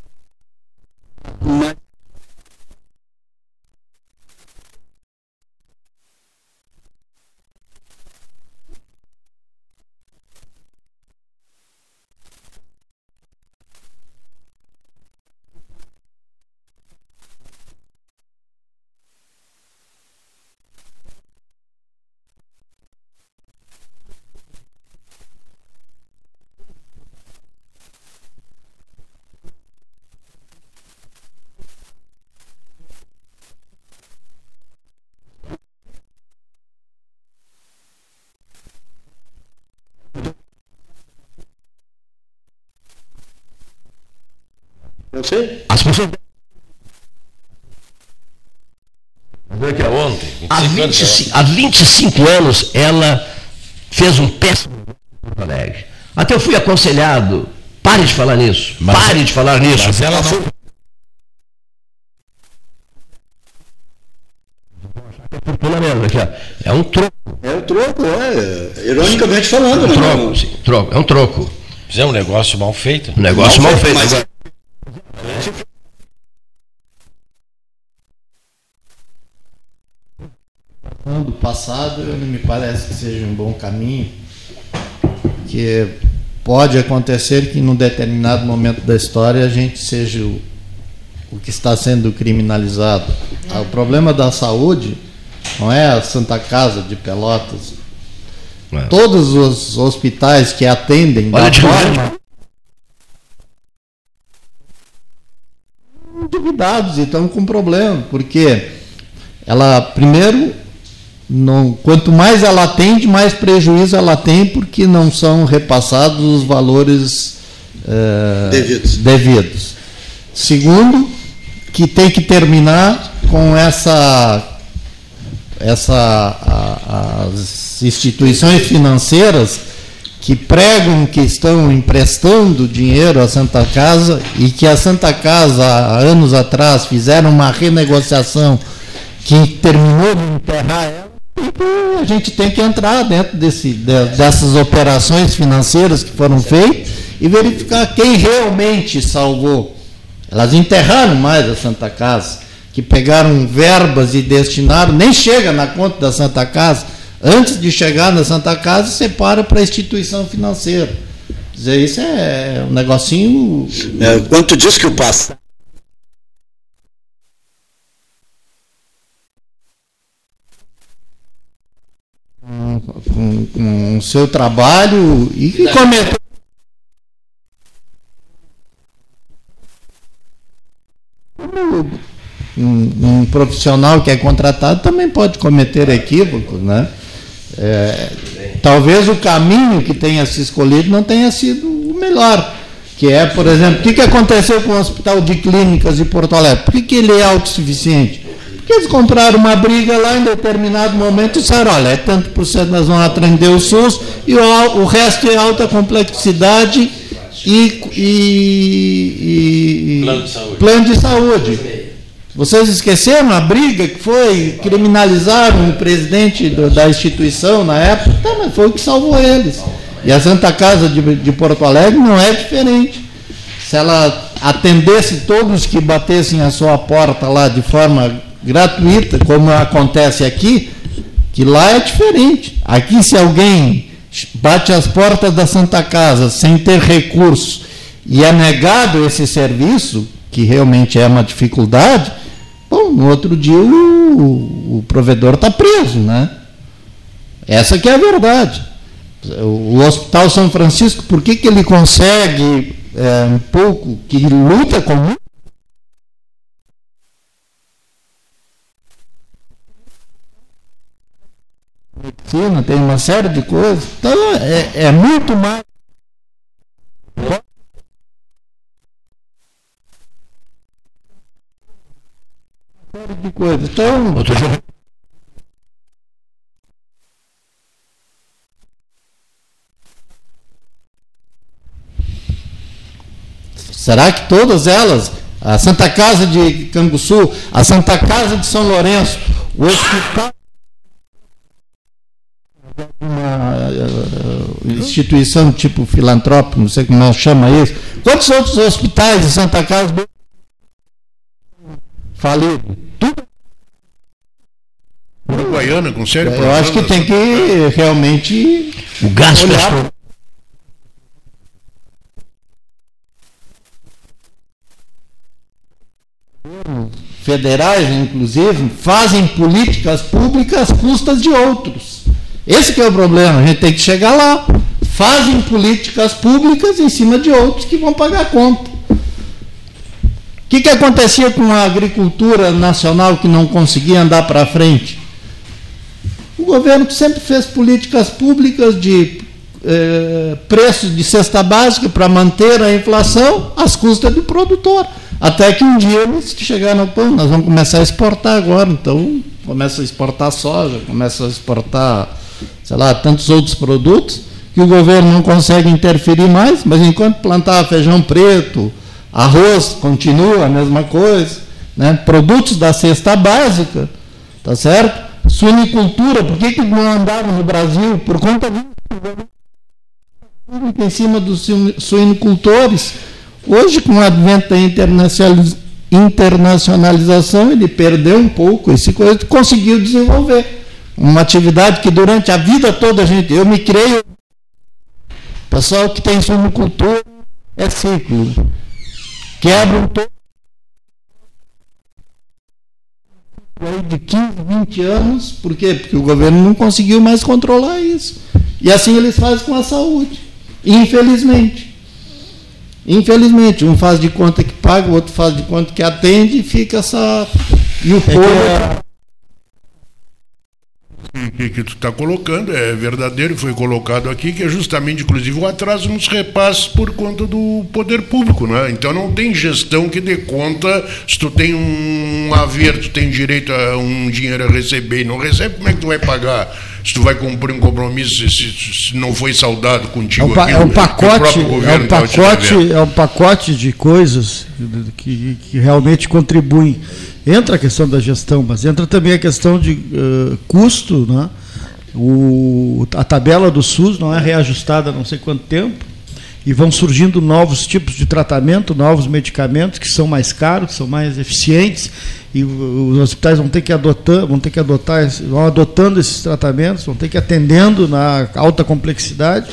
20, há 25 anos ela fez um péssimo Porto Alegre. Até eu fui aconselhado, pare de falar nisso, mas, pare de falar nisso. Mas ela foi. É um troco. É um troco, é. Ironicamente falando, é um né, troco, né? Sim, troco, é um troco. Mas é um negócio mal feito. Um negócio mal, mal feito. feito mas... mas... passado não me parece que seja um bom caminho, que pode acontecer que num determinado momento da história a gente seja o, o que está sendo criminalizado. O problema da saúde não é a Santa Casa de Pelotas. É. Todos os hospitais que atendem Olha da forma endividados e estão com problema, porque ela primeiro não, quanto mais ela atende, mais prejuízo ela tem, porque não são repassados os valores é, devidos. devidos. Segundo, que tem que terminar com essa, essa a, as instituições financeiras que pregam que estão emprestando dinheiro à Santa Casa e que a Santa Casa, há anos atrás, fizeram uma renegociação que terminou de enterrar ela a gente tem que entrar dentro desse, dessas operações financeiras que foram feitas e verificar quem realmente salvou. Elas enterraram mais a Santa Casa, que pegaram verbas e destinaram, nem chega na conta da Santa Casa. Antes de chegar na Santa Casa, separa para a instituição financeira. Quer dizer, isso é um negocinho. É, quanto diz que o passado com, com o seu trabalho e que comentou. Um, um, profissional que é contratado também pode cometer equívocos, né? É, talvez o caminho que tenha se escolhido não tenha sido o melhor. Que é, por exemplo, o que, que aconteceu com o Hospital de Clínicas de Porto Alegre? Por que, que ele é autossuficiente? Eles compraram uma briga lá em determinado momento e disseram, olha, é tanto por cento nós vamos atender o SUS e o, o resto é alta complexidade e, e, e plano, de saúde. plano de saúde. Vocês esqueceram a briga que foi, criminalizaram o presidente do, da instituição na época? Tá, mas foi o que salvou eles. E a Santa Casa de, de Porto Alegre não é diferente. Se ela atendesse todos que batessem a sua porta lá de forma gratuita, como acontece aqui, que lá é diferente. Aqui, se alguém bate as portas da Santa Casa sem ter recurso e é negado esse serviço, que realmente é uma dificuldade, bom, no outro dia o, o, provedor está preso, né? Essa que é a verdade. O Hospital São Francisco, por que, que ele consegue é, um pouco, que luta com medicina, tem uma série de coisas. Então é, é muito mais. série de coisas. Então. Será que todas elas, a Santa Casa de Canguçu, a Santa Casa de São Lourenço, o hospital uma uh, instituição tipo filantrópica, não sei como chama isso. Quantos outros hospitais de Santa Casa falidos? Tudo. Uruguaiana, com sério Eu acho que tem que realmente o gasto olhar federais, inclusive, fazem políticas públicas custas de outros. Esse que é o problema, a gente tem que chegar lá. Fazem políticas públicas em cima de outros que vão pagar a conta. O que, que acontecia com a agricultura nacional que não conseguia andar para frente? O governo sempre fez políticas públicas de eh, preços de cesta básica para manter a inflação às custas do produtor. Até que um dia eles chegaram, pô, nós vamos começar a exportar agora. Então, começa a exportar soja, começa a exportar sei lá, tantos outros produtos que o governo não consegue interferir mais, mas enquanto plantar feijão preto, arroz, continua a mesma coisa, né? produtos da cesta básica, tá certo? Suinicultura, por que, que não andaram no Brasil? Por conta disso, em cima dos suinicultores. Hoje, com o advento da internacionalização, ele perdeu um pouco esse coisa, conseguiu desenvolver uma atividade que durante a vida toda a gente. Eu me creio. Pessoal que tem suinocultura é ciclo. Quebra todo. de 15, 20 anos, por quê? Porque o governo não conseguiu mais controlar isso. E assim eles fazem com a saúde. Infelizmente. Infelizmente, um faz de conta que paga, o outro faz de conta que atende e fica essa. E o é povo. É que, que tu está colocando é verdadeiro, foi colocado aqui, que é justamente, inclusive, o atraso nos repasses por conta do poder público. Né? Então não tem gestão que dê conta, se tu tem um haver, tu tem direito a um dinheiro a receber e não recebe, como é que tu vai pagar? Se tu vai cumprir um compromisso se, se não foi saudado contigo. É um, aquilo, é um pacote, é um pacote, é um pacote de coisas que, que realmente contribuem entra a questão da gestão, mas entra também a questão de uh, custo, né? O, a tabela do SUS não é reajustada há não sei quanto tempo, e vão surgindo novos tipos de tratamento, novos medicamentos que são mais caros, são mais eficientes, e os hospitais vão ter que adotar, vão ter que adotar, vão adotando esses tratamentos, vão ter que atendendo na alta complexidade,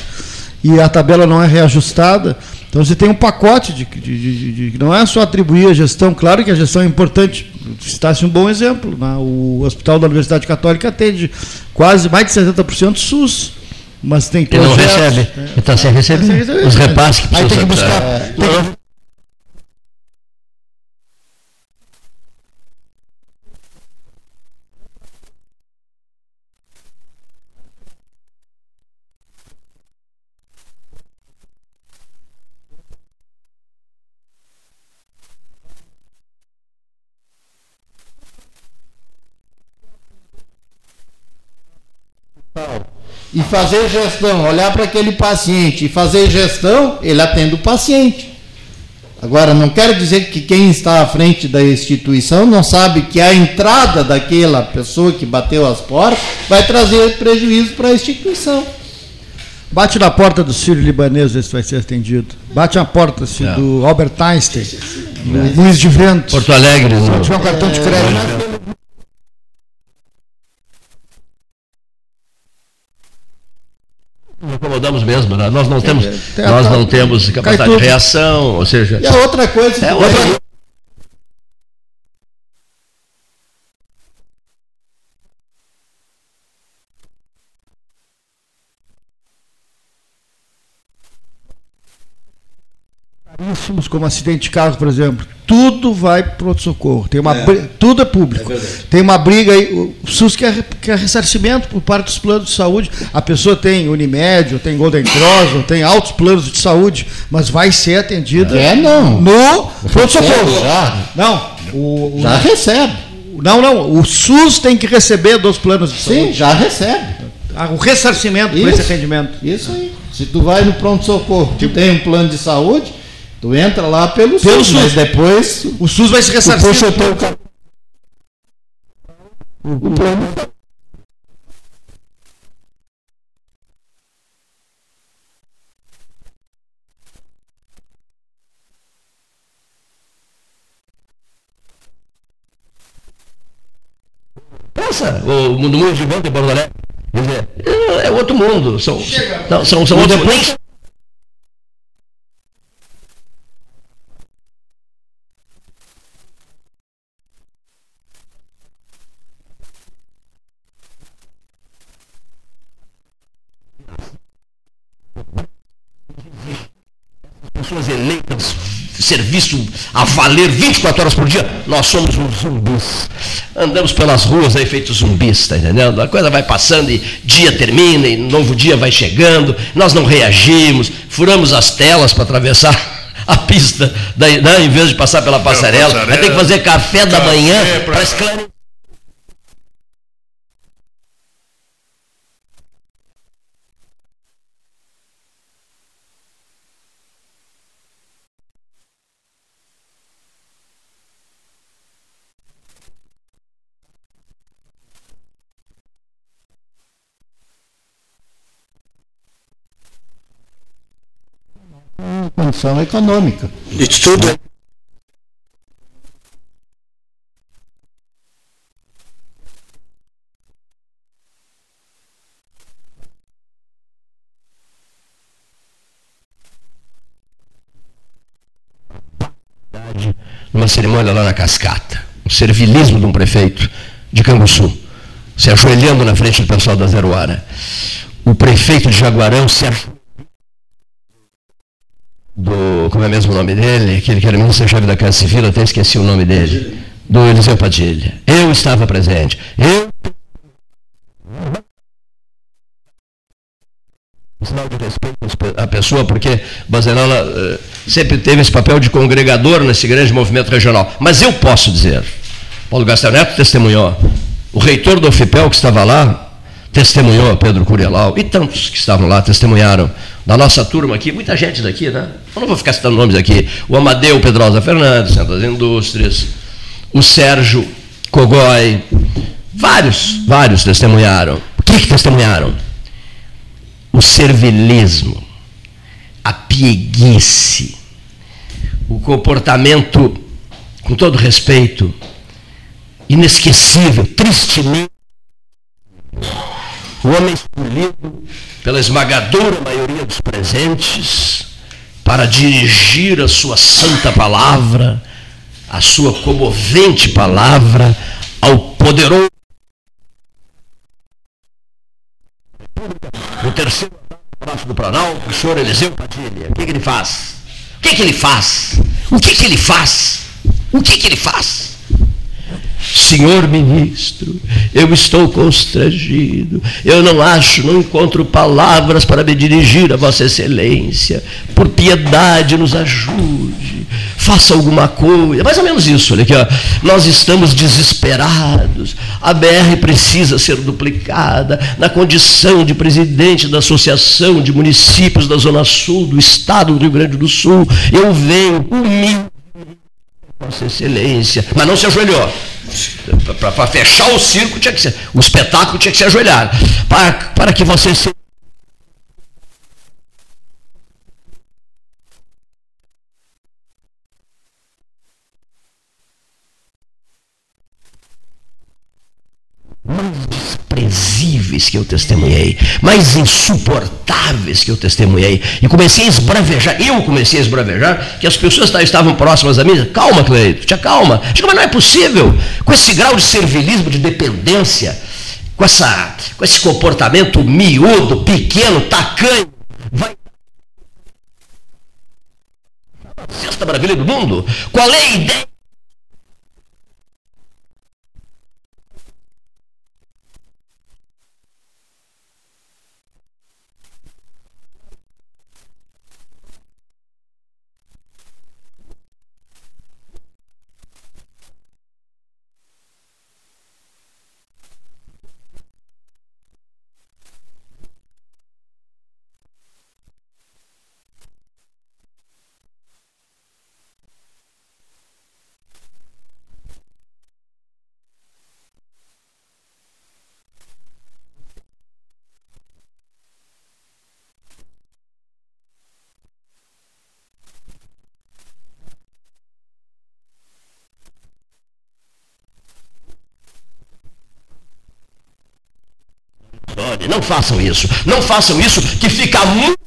e a tabela não é reajustada. Então você tem um pacote de, de, de, de, não é só atribuir a gestão, claro que a gestão é importante. Citasse um bom exemplo. Né? O Hospital da Universidade Católica atende quase mais de 70% SUS. Mas tem projetos. E não recebe. Né? Então você recebe os repasses que precisa. Aí tem que buscar. É, tem que e fazer gestão, olhar para aquele paciente e fazer gestão, ele atende o paciente. Agora, não quero dizer que quem está à frente da instituição não sabe que a entrada daquela pessoa que bateu as portas vai trazer prejuízo para a instituição. Bate na porta do Sírio Libanês, ver se vai ser atendido. Bate na porta se, é. do Albert Einstein, é. Luiz de Vento. Porto Alegre. Se tiver um cartão de crédito. Mesmo, né? nós não temos, nós não temos capacidade de reação, ou seja. E a outra coisa. É, outra... como acidente de carro, por exemplo, tudo vai para o socorro. Tem uma, é. Tudo é público. É tem uma briga aí. O SUS quer, quer ressarcimento por parte dos planos de saúde. A pessoa tem Unimed, ou tem Golden Cross, ou tem altos planos de saúde, mas vai ser atendida é, não. no pronto-socorro. Não, o, já recebe. Não, não. O SUS tem que receber dos planos de saúde. Sim, já recebe. Ah, o ressarcimento isso, por esse atendimento. Isso aí. Se tu vai no pronto-socorro, tu tem um plano de saúde, Tu entra lá pelo, pelo SUS, SUS, mas depois o SUS vai se ressarcir. Puxa o teu o plano Pensa, o mundo muito gigante em Porto Alegre. Quer dizer, é outro mundo. São, não, são, são outros serviço a valer 24 horas por dia, nós somos uns zumbis. Andamos pelas ruas aí feitos zumbis, tá entendendo? A coisa vai passando e dia termina e novo dia vai chegando, nós não reagimos, furamos as telas para atravessar a pista, daí, né, em vez de passar pela passarela, passarela. vai ter que fazer café, café da manhã para esclarecer. Condição econômica. E tudo é numa cerimônia lá na Cascata. O servilismo de um prefeito de Canguçu, se ajoelhando na frente do pessoal da Zero Hora. O prefeito de Jaguarão se ajoelhando do. Como é mesmo o nome dele? Aquele que era ministro-chefe da Casa Civil, até esqueci o nome dele. Do Eliseu Padilha. Eu estava presente. Eu. sinal de respeito à pessoa, porque Bazenola uh, sempre teve esse papel de congregador nesse grande movimento regional. Mas eu posso dizer, Paulo Gastel Neto testemunhou, o reitor do FIPEL que estava lá, testemunhou Pedro Curialau e tantos que estavam lá testemunharam da nossa turma aqui, muita gente daqui, né? Eu não vou ficar citando nomes aqui. O Amadeu Pedrosa Fernandes, Centro das Indústrias, o Sérgio Cogói, vários, vários testemunharam. O que, que testemunharam? O servilismo, a pieguice, o comportamento, com todo respeito, inesquecível, tristemente o homem escolhido pela esmagadora maioria dos presentes para dirigir a sua santa palavra, a sua comovente palavra ao poderoso. O terceiro passo do Planalto, o senhor Eliseu Padilha. O que, que ele faz? O que, que ele faz? O que, que ele faz? O que, que ele faz? Senhor ministro, eu estou constrangido, eu não acho, não encontro palavras para me dirigir a Vossa Excelência. Por piedade, nos ajude, faça alguma coisa. Mais ou menos isso, olha aqui, ó. nós estamos desesperados, a BR precisa ser duplicada. Na condição de presidente da Associação de Municípios da Zona Sul do Estado do Rio Grande do Sul, eu venho humilde Vossa Excelência. Mas não se ajoelhou. Para fechar o circo, tinha que ser, o espetáculo tinha que se ajoelhar. Para, para que você desprezíveis que eu testemunhei, mais insuportáveis que eu testemunhei. E comecei a esbravejar, eu comecei a esbravejar, que as pessoas estavam próximas a mim. Calma, Cleito, te acalma. Digo, mas não é possível, com esse grau de servilismo, de dependência, com, essa, com esse comportamento miúdo, pequeno, tacanho, vai sexta maravilha do mundo? Qual é a ideia? Não façam isso. Não façam isso que fica muito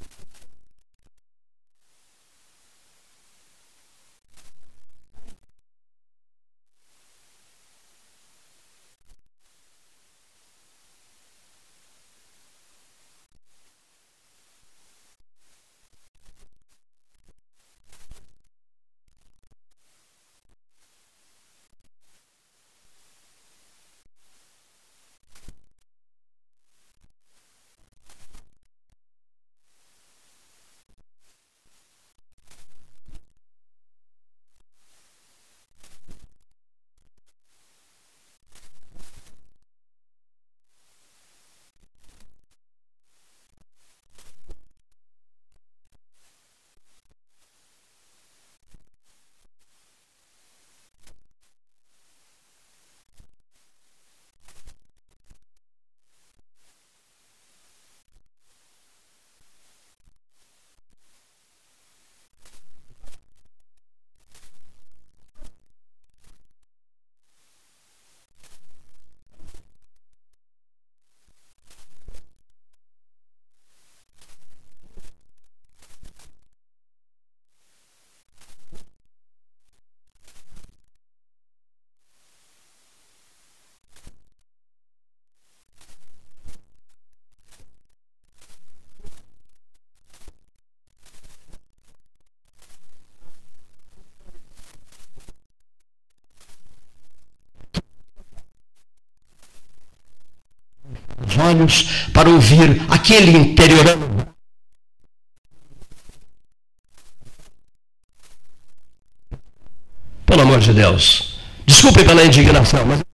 olhos para ouvir aquele interiorano. Pelo amor de Deus. Desculpe pela indignação, mas.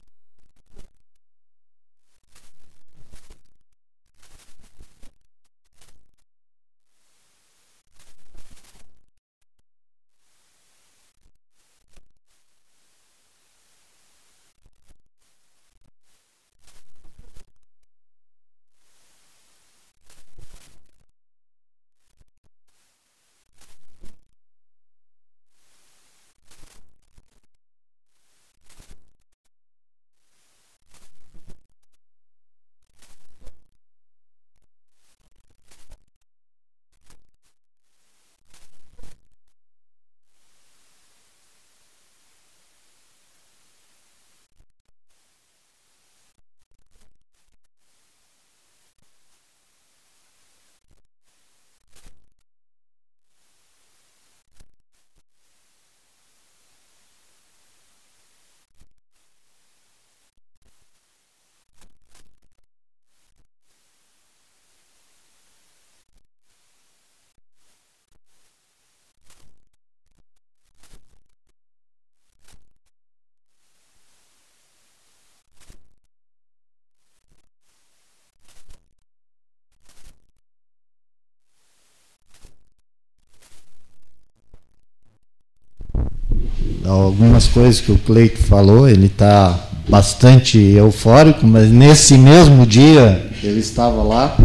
Algumas coisas que o Cleito falou, ele está bastante eufórico, mas nesse mesmo dia ele estava lá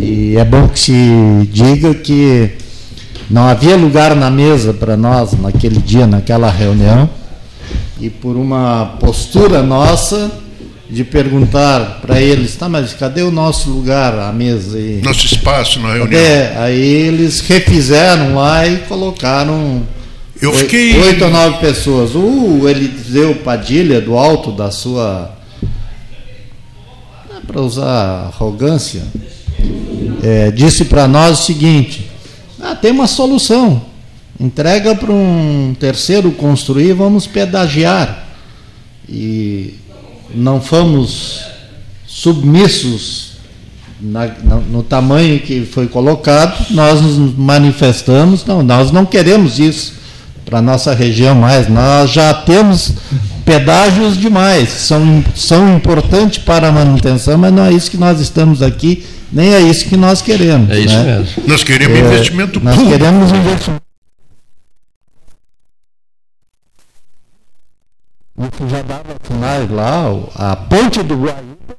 e é bom que se diga que não havia lugar na mesa para nós naquele dia, naquela reunião, e por uma postura nossa, de perguntar para eles, tá, mas cadê o nosso lugar, a mesa? Nosso espaço na reunião. É, aí eles refizeram lá e colocaram eu fiquei... oito ou nove pessoas. O Eliseu Padilha, do alto da sua. para usar arrogância, é, disse para nós o seguinte: ah, tem uma solução. Entrega para um terceiro construir, vamos pedagiar. E não fomos submissos na, no, no, tamanho que foi colocado, nós nos manifestamos, não, nós não queremos isso para a nossa região mais, nós já temos pedágios demais, são, são importantes para a manutenção, mas não é isso que nós estamos aqui, nem é isso que nós queremos. É isso né? mesmo. Nós queremos é, investimento nós público. Nós queremos investimento. Já dava sinais lá, a ponte do Guaíba,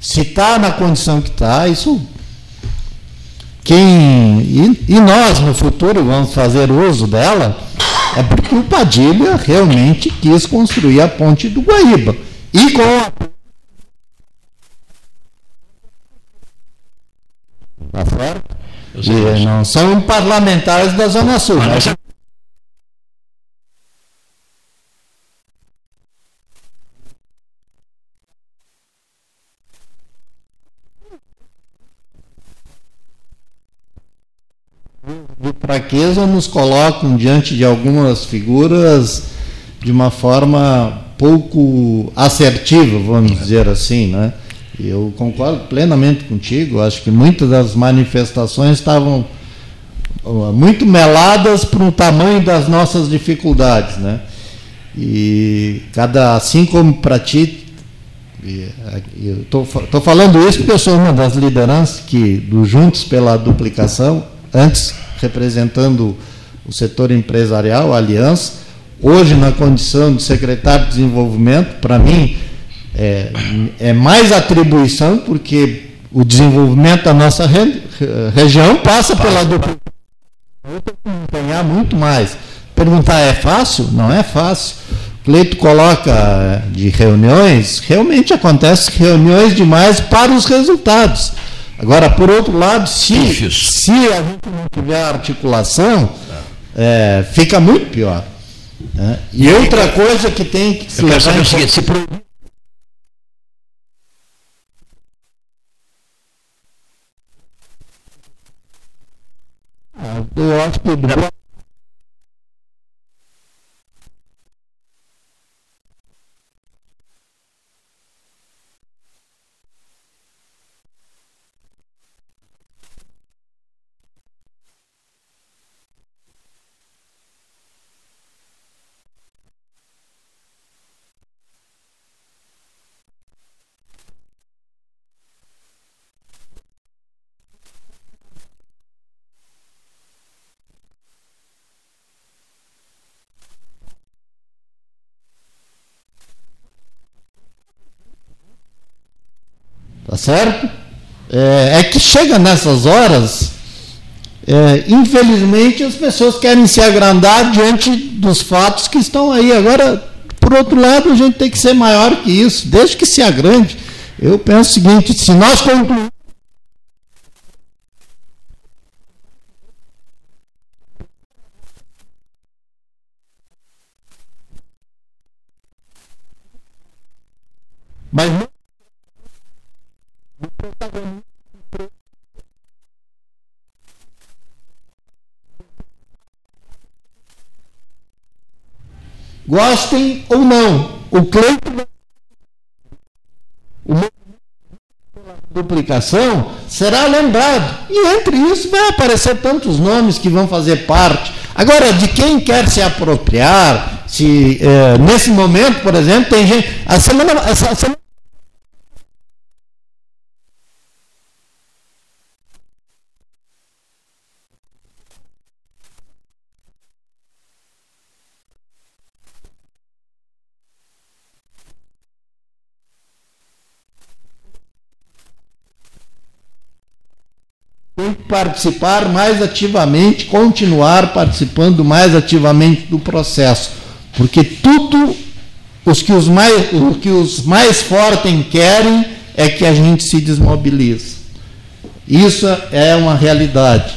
se está na condição que está, isso. Quem. E, e nós no futuro vamos fazer uso dela, é porque o Padilha realmente quis construir a ponte do Guaíba. E com a. Tá certo? E não são parlamentares da Zona Sul. Mas, mas... de fraqueza nos colocam diante de algumas figuras de uma forma pouco assertiva, vamos dizer assim, né? Eu concordo plenamente contigo, acho que muitas das manifestações estavam muito meladas para o tamanho das nossas dificuldades, né? E cada assim como para ti, eu estou falando isso porque eu sou uma das lideranças que do Juntos pela Duplicação, antes representando o setor empresarial, a Aliança, hoje na condição de secretário de desenvolvimento, para mim é, é, mais atribuição, porque o desenvolvimento da nossa re, região passa pela dupla. Eu tenho que empenhar muito mais. Perguntar é fácil? Não é fácil. Cleito coloca de reuniões, realmente acontece reuniões demais para os resultados. Agora, por outro lado, se, se a gente não tiver articulação, é, fica muito pior. Né? E outra coisa que tem que se levar em conta. Se pro... Ah, que certo? É, é que chega nessas horas, é, infelizmente as pessoas querem se agrandar diante dos fatos que estão aí. Agora, por outro lado, a gente tem que ser maior que isso, desde que se agrande. Eu penso o seguinte: se nós concluirmos Mas não Gostem ou não, o Cleiton duplicação será lembrado. E entre isso vai aparecer tantos nomes que vão fazer parte. Agora, de quem quer se apropriar, se é, nesse momento, por exemplo, tem gente. A semana, essa semana tem que participar mais ativamente, continuar participando mais ativamente do processo, porque tudo os que os mais, o que os mais fortes querem é que a gente se desmobilize. Isso é uma realidade.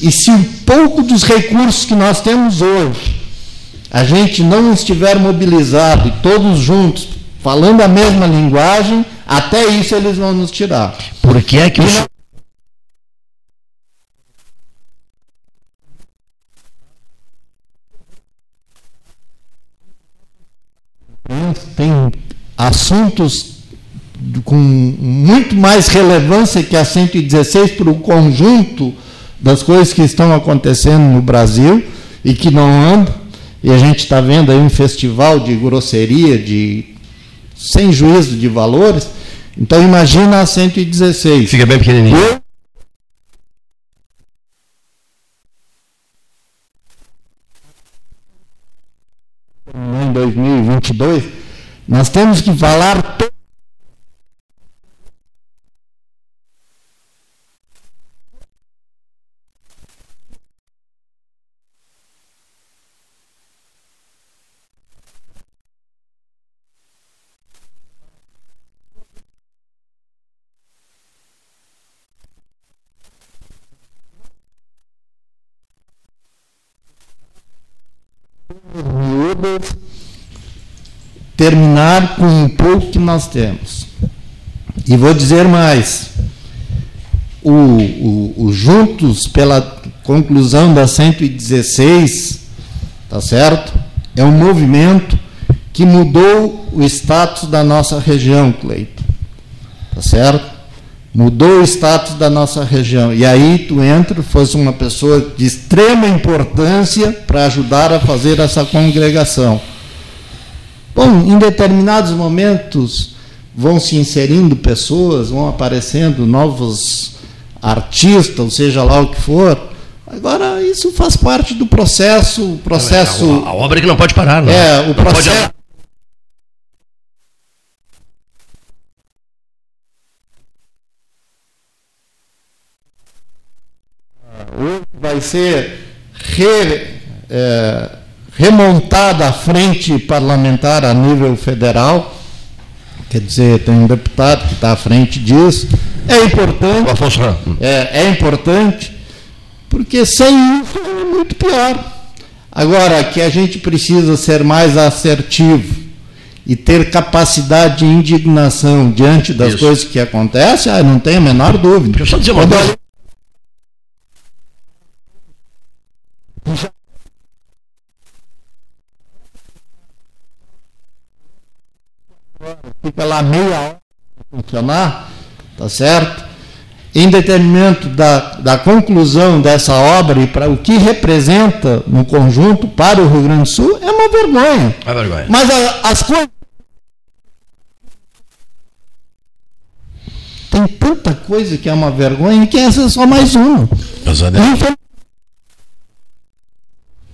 E se um pouco dos recursos que nós temos hoje, a gente não estiver mobilizado e todos juntos, falando a mesma linguagem, até isso eles vão nos tirar. Por que é que o senhor tem assuntos com muito mais relevância que a 116 para o conjunto das coisas que estão acontecendo no Brasil e que não andam. E a gente está vendo aí um festival de grosseria, de sem juízo de valores. Então imagina a 116. Fica bem pequenininho. Eu, em 2022, nós temos que falar terminar com um pouco que nós temos. E vou dizer mais: o, o, o Juntos pela conclusão da 116, tá certo? É um movimento que mudou o status da nossa região, Cleito. Tá certo? Mudou o status da nossa região. E aí tu entra, fosse uma pessoa de extrema importância para ajudar a fazer essa congregação. Bom, em determinados momentos vão se inserindo pessoas, vão aparecendo novos artistas, ou seja lá o que for. Agora, isso faz parte do processo. O processo a, a, a obra que não pode parar, não. É, o não processo. vai ser re, é, remontada a frente parlamentar a nível federal. Quer dizer, tem um deputado que está à frente disso. É importante. É, é importante, porque sem isso é muito pior. Agora, que a gente precisa ser mais assertivo e ter capacidade de indignação diante das isso. coisas que acontecem, ah, não tenho a menor dúvida. Deixa eu só dizer uma coisa. Fica lá meia hora para funcionar, tá certo? Em detrimento da, da conclusão dessa obra e para o que representa no conjunto para o Rio Grande do Sul, é uma vergonha. É vergonha. Mas a, as coisas. Tem tanta coisa que é uma vergonha que essa é só mais uma. Mas,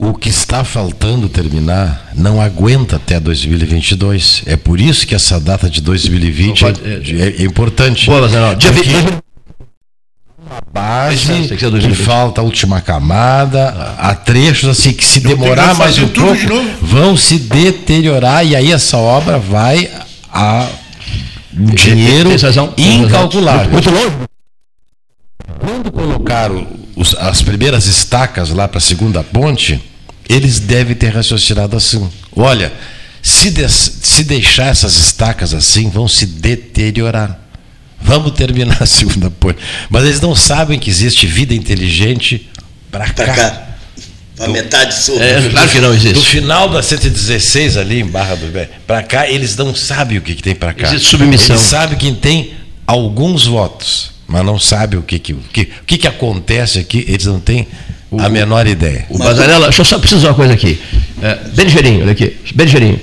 o que está faltando terminar não aguenta até 2022. É por isso que essa data de 2020 pode, é, é, é, importante. Boa, mas não, dia uma base que falta a última camada, ah. há trechos assim que se demorar mais um pouco vão se deteriorar e aí essa obra vai a um dinheiro incalculável. Muito longe. Quando colocaram os, as primeiras estacas lá para a segunda ponte, eles devem ter raciocinado assim: olha, se, de, se deixar essas estacas assim, vão se deteriorar. Vamos terminar a segunda ponte. Mas eles não sabem que existe vida inteligente para cá. cá. A metade sul. É, claro que não existe. Do final da 116 ali em Barra do Bé, para cá, eles não sabem o que, que tem para cá. Existe submissão. Eles sabem que tem alguns votos, mas não sabem o que, que, o que, o que, que acontece aqui, eles não têm o, a menor ideia. O Basarela, deixa eu só precisar uma coisa aqui. É, bem ligeirinho, olha aqui, bem ligeirinho.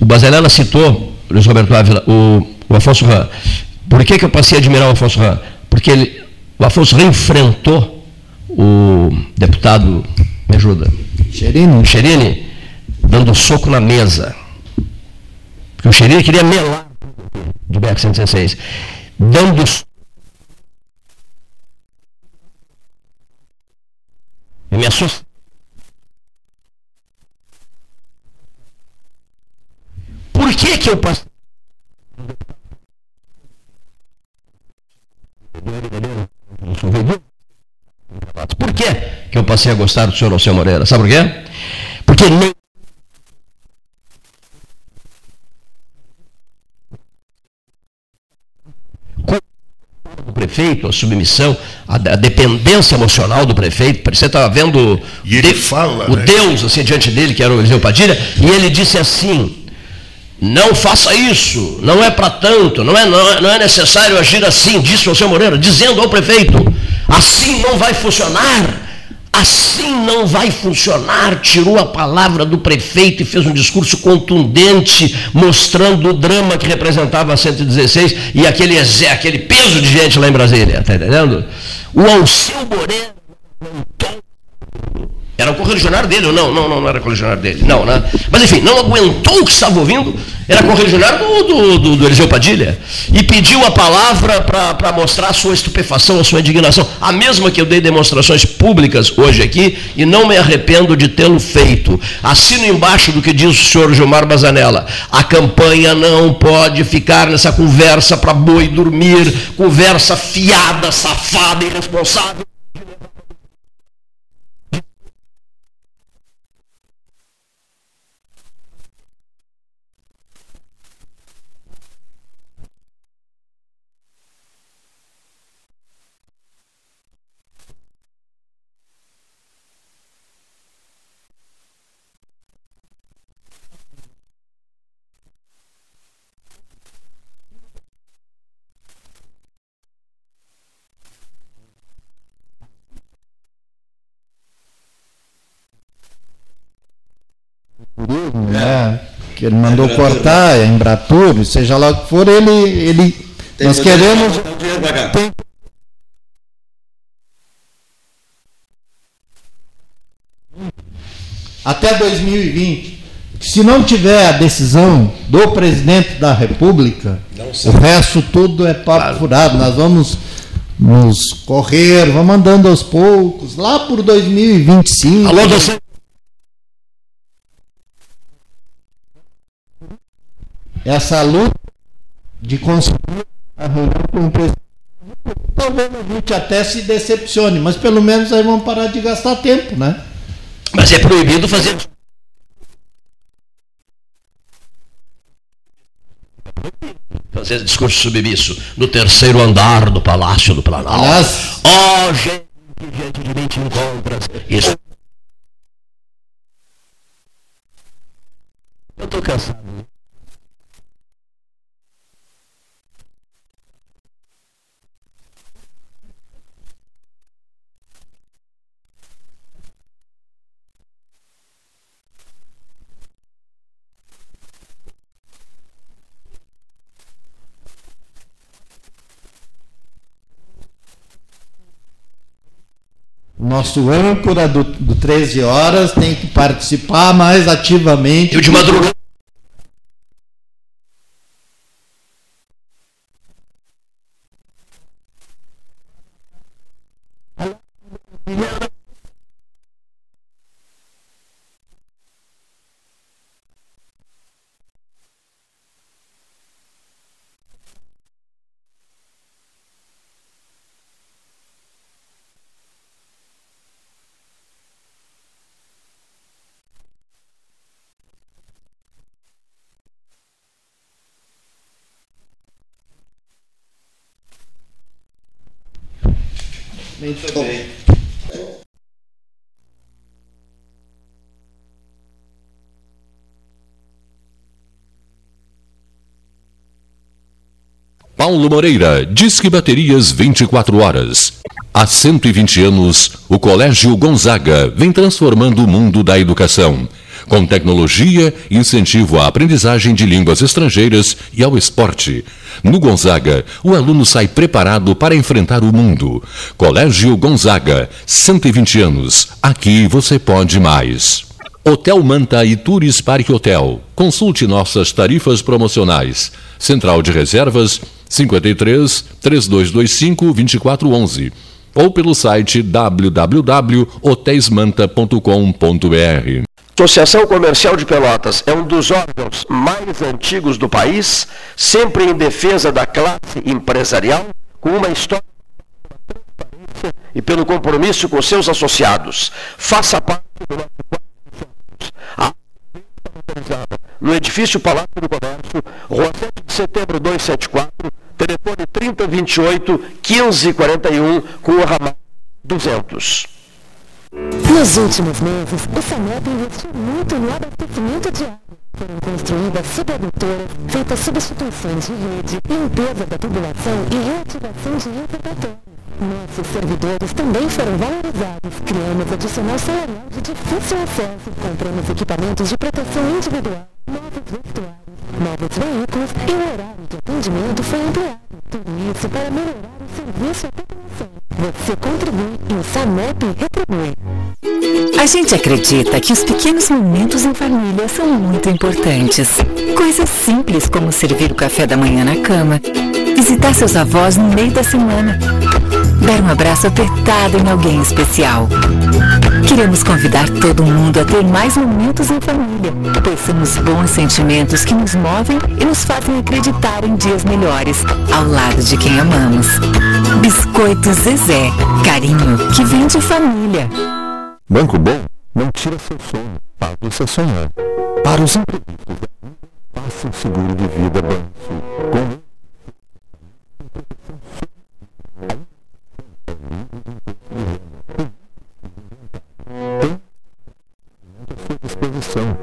O Basarela citou, Luiz Roberto Ávila, o, o Afonso Ram. Por que, que eu passei a admirar o Afonso Ram? Porque ele, o Afonso Ram enfrentou o deputado, me ajuda? Cherini. Cherini, dando soco na mesa. Porque o Cherini queria melar do BR 116. Dando soco Eu me assusto. Por que eu passei? Por que, que eu passei a gostar do senhor Alceu Moreira? Sabe por quê? Porque nem prefeito, a submissão, a, a, dependência emocional do prefeito. Você estava vendo e ele de, fala, o né? Deus assim diante dele, que era o Eliseu Padilha, e ele disse assim: não faça isso, não é para tanto, não é, não é, não, é, necessário agir assim, disse o senhor Moreira, dizendo ao prefeito: assim não vai funcionar. Assim não vai funcionar. Tirou a palavra do prefeito e fez um discurso contundente, mostrando o drama que representava a 116 e aquele, aquele peso de gente lá em Brasília. Está entendendo? O Alceu Moreira era o correligionário dele, ou não? Não, não, não era correligionário dele. Não, né? Mas enfim, não aguentou o que estava ouvindo, era correligionário do, do, do, do Eliseu Padilha. E pediu a palavra para mostrar a sua estupefação, a sua indignação. A mesma que eu dei demonstrações públicas hoje aqui, e não me arrependo de tê-lo feito. Assino embaixo do que diz o senhor Gilmar Bazanella. A campanha não pode ficar nessa conversa para boi dormir, conversa fiada, safada, irresponsável. né? Que ele mandou é cortar, é Embratur, seja lá o que for, ele. ele nós queremos. Tem, até 2020. Se não tiver a decisão do presidente da República, o resto tudo é papo claro. furado. Nós vamos nos correr, vamos andando aos poucos, lá por 2025. Alô, você. Essa luta de conseguir a reunião com o presidente. Talvez a gente até se decepcione, mas pelo menos aí vamos parar de gastar tempo, né? Mas é proibido fazer. Fazer discurso submisso no terceiro andar do Palácio do Planalto. Aliás, oh, gente, diante de mim te encontras. Isso. Eu estou cansado. Nosso âncora do, do 13 horas tem que participar mais ativamente. Eu de madrugada. Paulo Moreira, Disque Baterias 24 horas. Há 120 anos, o Colégio Gonzaga vem transformando o mundo da educação com tecnologia, incentivo à aprendizagem de línguas estrangeiras e ao esporte. No Gonzaga, o aluno sai preparado para enfrentar o mundo. Colégio Gonzaga, 120 anos. Aqui você pode mais. Hotel Manta e Tours Parque Hotel. Consulte nossas tarifas promocionais. Central de Reservas 53 3225 2411 ou pelo site www.hotelsmanta.com.br. Associação Comercial de Pelotas é um dos órgãos mais antigos do país, sempre em defesa da classe empresarial, com uma história e pelo compromisso com seus associados. Faça parte do nosso no edifício Palácio do Comércio, Rua 7 de Setembro 274, telefone 3028 1541 com o ramal 200. Nos últimos meses, o Sanep investiu muito no abastecimento de água. Foram construídas subadutoras, feitas substituições de rede, limpeza da tubulação e reativação de reservatórios. Nossos servidores também foram valorizados. Criamos adicional salarial de difícil acesso. Compramos equipamentos de proteção individual, novos vestuários, novos veículos e o horário de atendimento foi ampliado. Tudo isso para melhorar o serviço à população. Você contribui e o SAMEP retribui. A gente acredita que os pequenos momentos em família são muito importantes. Coisas simples como servir o café da manhã na cama, visitar seus avós no meio da semana, dar um abraço apertado em alguém especial. Queremos convidar todo mundo a ter mais momentos em família, pois são os bons sentimentos que nos movem e nos fazem acreditar em dias melhores, ao lado de quem amamos. Biscoito Zezé, carinho que vem de família. Banco Bom não tira seu sono, para você sonhar. Para os imprevistos, faça um seguro de vida Banco disposição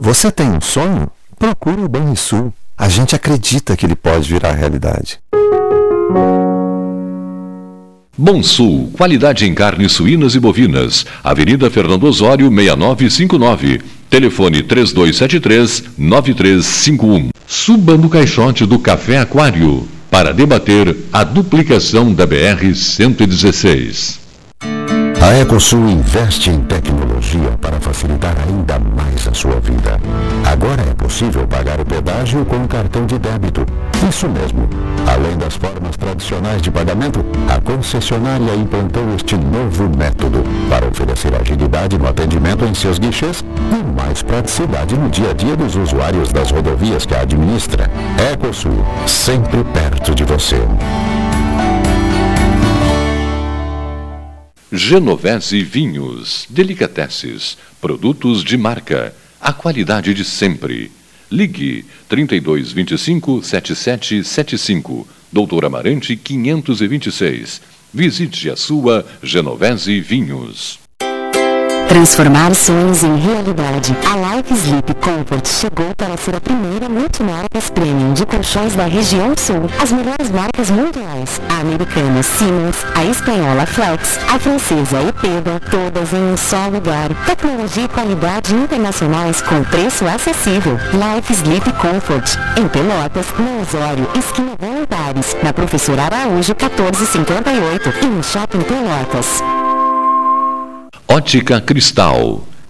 Você tem um sonho? Procure o Banrisul. A gente acredita que ele pode virar realidade. Bom Sul, qualidade em carnes suínas e bovinas. Avenida Fernando Osório, 6959. Telefone 3273-9351. Suba no caixote do Café Aquário para debater a duplicação da BR-116. A Ecosul investe em tecnologia para facilitar ainda mais a sua vida. Agora é possível pagar o pedágio com um cartão de débito. Isso mesmo. Além das formas tradicionais de pagamento, a concessionária implantou este novo método para oferecer agilidade no atendimento em seus guichês e mais praticidade no dia a dia dos usuários das rodovias que a administra. Ecosul, sempre perto de você. Genovese Vinhos, Delicateces, produtos de marca, a qualidade de sempre. Ligue 3225 7775, Doutor Amarante 526. Visite a sua Genovese Vinhos. Transformar sonhos em realidade. Life Sleep Comfort chegou para ser a primeira multimarcas premium de colchões da região sul. As melhores marcas mundiais. A americana Siemens, a espanhola Flex, a francesa Epeda, todas em um só lugar. Tecnologia e qualidade internacionais com preço acessível. Life Sleep Comfort. Em Pelotas, no Osório, esquina Voluntários, na Professora Araújo 1458 e no Shopping Pelotas. Ótica Cristal,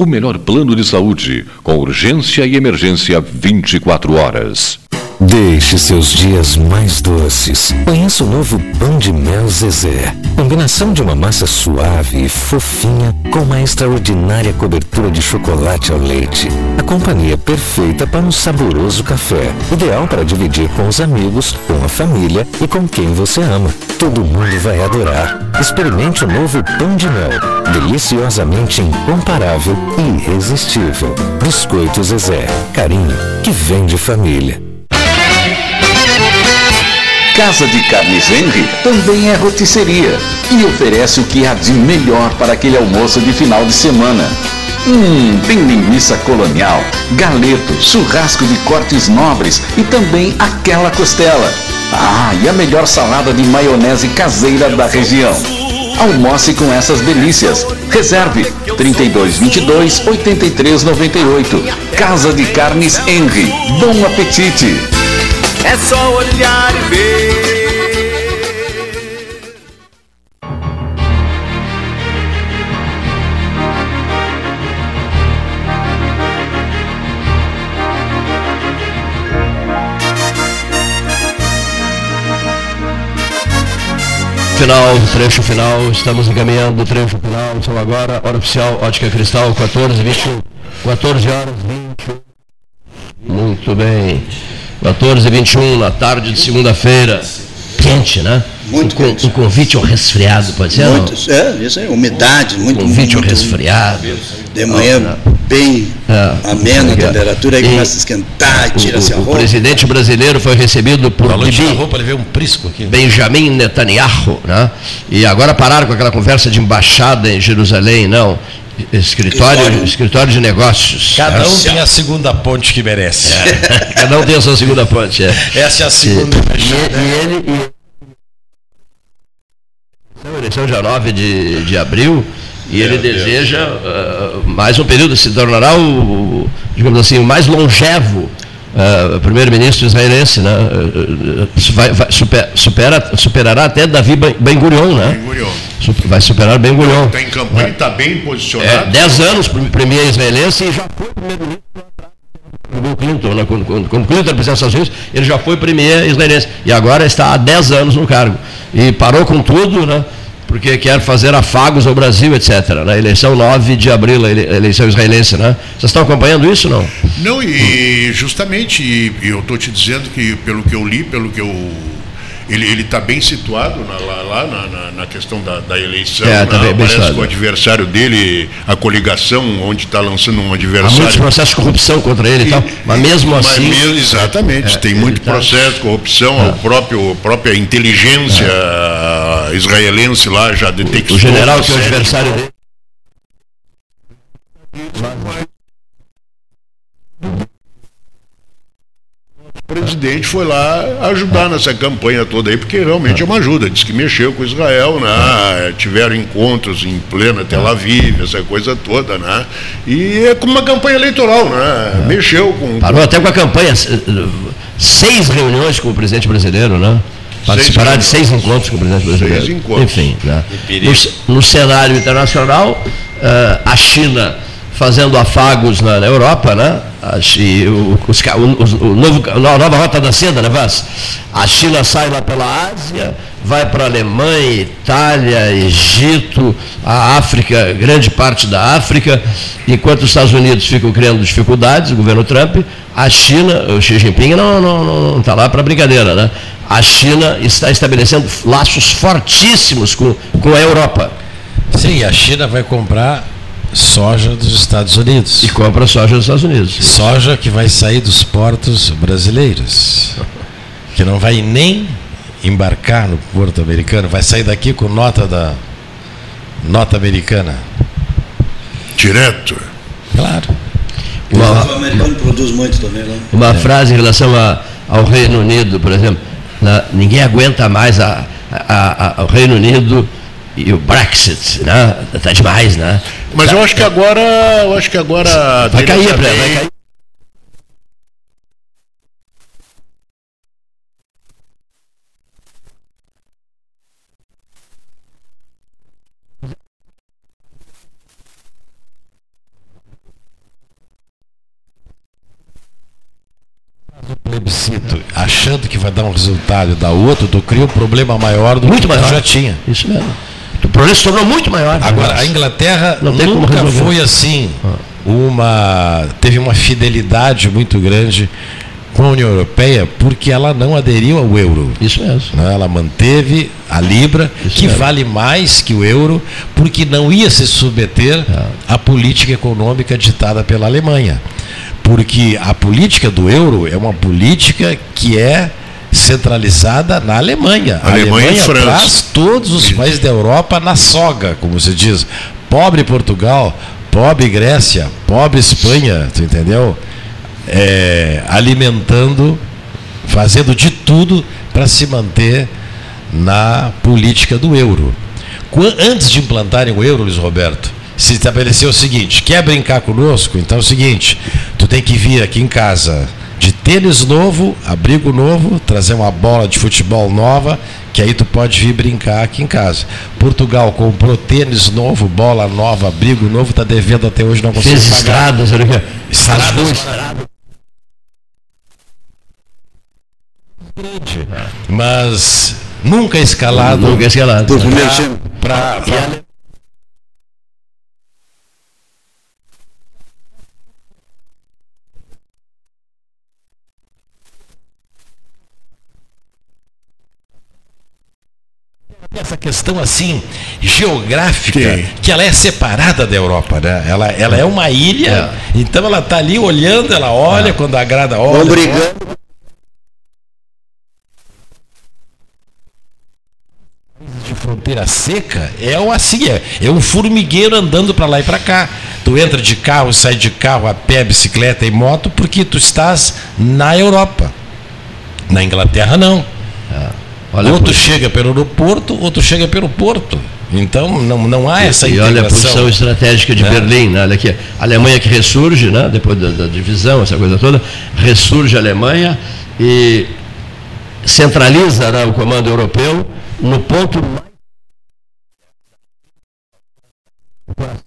o melhor plano de saúde, com urgência e emergência 24 horas. Deixe seus dias mais doces. Conheça o novo Pão de Mel Zezé. combinação de uma massa suave e fofinha com uma extraordinária cobertura de chocolate ao leite. A companhia perfeita para um saboroso café. Ideal para dividir com os amigos, com a família e com quem você ama. Todo mundo vai adorar. Experimente o novo pão de mel. Deliciosamente incomparável e irresistível. Biscoito Zezé. Carinho que vem de família. Casa de Carnes Henry também é rotisseria e oferece o que há de melhor para aquele almoço de final de semana. Hum, tem linguiça colonial, galeto, churrasco de cortes nobres e também aquela costela. Ah, e a melhor salada de maionese caseira da região. Almoce com essas delícias. Reserve 3222 8398. Casa de Carnes Henry. Bom apetite! É só olhar e ver. Final, trecho final, estamos encaminhando o trecho final, então agora, hora oficial, ótica cristal, 14, 21, 14 horas, 21. Muito bem. 14 e 21 na tarde de segunda-feira. Quente, né? Muito quente. Um convite ao resfriado, pode ser? Muito, não? é, isso aí, umidade, muito. Convite muito, ao resfriado. De manhã bem é, amena a temperatura, aí começa a esquentar, tira-se a roupa. O presidente brasileiro foi recebido por Falou Bibi, roupa, ele veio um prisco aqui. Benjamin Netanyahu, né? E agora pararam com aquela conversa de embaixada em Jerusalém, não escritório, escritório, escritório de negócios. Cada um tem a segunda ponte que merece. É. Cada um tem a sua segunda ponte. É. Essa é a segunda. E, e ele. E... Eleição dia 9 de, de abril. E ele deseja uh, mais um período, se tornará o, digamos assim, o mais longevo Uh, primeiro-ministro israelense, né? Uh, vai, vai, super, supera, superará até Davi Ben Gurion, né? Ben Gurion. Vai superar Ben Gurion. Está em campanha, está é. bem posicionado. É, dez anos premier israelense e já foi primeiro-ministro do Clinton, né? quando, quando, quando Clinton era presidente dos Estados Unidos, ele já foi premier israelense e agora está há 10 anos no cargo. E parou com tudo, né? Porque quer fazer afagos ao Brasil, etc. Na eleição 9 de abril, a eleição israelense, né? Vocês estão acompanhando isso não? Não, e justamente, e eu estou te dizendo que, pelo que eu li, pelo que eu ele está bem situado na, lá, lá na, na, questão da, da eleição. É, tá bem, parece bem que o adversário dele, a coligação, onde está lançando um adversário. Há muitos processos de corrupção contra ele e tal, mas mesmo mas assim. Mesmo, exatamente, é, tem muito tá, processo de corrupção, é. a próprio, própria inteligência é. Israelense lá já detectou. O general que é o adversário dele. O presidente foi lá ajudar nessa campanha toda aí, porque realmente é uma ajuda. Diz que mexeu com Israel, né? Tiveram encontros em plena Tel Aviv, essa coisa toda, né? E é como uma campanha eleitoral, né? Mexeu com. Parou até com a campanha, seis reuniões com o presidente brasileiro, né? Participará de seis encontros com o presidente brasileiro. Seis encontros. Enfim, né? no, no cenário internacional, uh, a China fazendo afagos na, na Europa, né? E o, os, o, o, novo, a nova rota da seda, né, Vaz? A China sai lá pela Ásia, vai para a Alemanha, Itália, Egito, a África, grande parte da África, enquanto os Estados Unidos ficam criando dificuldades, o governo Trump, a China, o Xi Jinping não está não, não, não tá lá para brincadeira, né? A China está estabelecendo laços fortíssimos com, com a Europa. Sim, a China vai comprar soja dos Estados Unidos. E compra soja dos Estados Unidos. Soja que vai sair dos portos brasileiros. Que não vai nem embarcar no porto americano, vai sair daqui com nota da nota americana. Direto. Claro. Uma, o americano produz muito também, né? Uma frase em relação a, ao Reino Unido, por exemplo. Na, ninguém aguenta mais a, a, a, o Reino Unido e o Brexit, né? Tá demais, né? Mas tá, eu acho que agora, eu acho que agora vai cair, vai cair. Plebiscito achando que vai dar um resultado e dar outro, tu cria um problema maior do Muito que maior. já tinha. Isso mesmo. problema se tornou muito maior. Agora, a Inglaterra Não nunca foi assim. Uma, teve uma fidelidade muito grande com a União Europeia porque ela não aderiu ao euro. Isso mesmo. né? Ela manteve a Libra, que mesmo. vale mais que o euro, porque não ia se submeter à política econômica ditada pela Alemanha. Porque a política do euro é uma política que é centralizada na Alemanha. A Alemanha e Alemanha traz todos os países da Europa na soga, como se diz. Pobre Portugal, pobre Grécia, pobre Espanha, tu entendeu? É, alimentando, fazendo de tudo para se manter na política do euro. Antes de implantarem o euro, Luiz Roberto, se estabeleceu o seguinte: quer brincar conosco? Então é o seguinte: tem que vir aqui em casa de tênis novo, abrigo novo, trazer uma bola de futebol nova, que aí tu pode vir brincar aqui em casa. Portugal comprou tênis novo, bola nova, abrigo novo, está devendo até hoje, não consegue Fez pagar. estradas, olha aqui. Estradas. Mas nunca escalado. Nunca escalado. Por primeiro pra- time. pra- pra- essa questão assim geográfica Sim. que ela é separada da Europa, né? Ela, ela é uma ilha, então ela tá ali olhando, ela olha quando agrada, olha. Vão brigando. de fronteira seca é o assim, é, é um formigueiro andando para lá e para cá. Tu entra de carro, sai de carro, a pé, bicicleta e moto, porque tu estás na Europa. Na Inglaterra não. Olha ou a tu posição- chega pelo aeroporto, ou tu chega pelo porto. Então não, não há essa e olha a integração. posição estratégica de né? Berlim, né? olha aqui, a Alemanha que ressurge, né? depois da, da divisão, essa coisa toda, ressurge a Alemanha e centraliza né, o comando europeu no ponto mais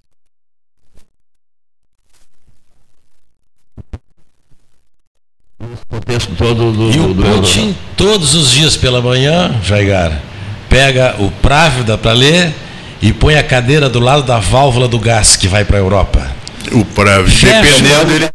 Todo do, E o do Putin, todos os dias pela manhã, Jaigar, pega o Právida para ler e põe a cadeira do lado da válvula do gás que vai para a Europa. O Fecha. dependendo dele.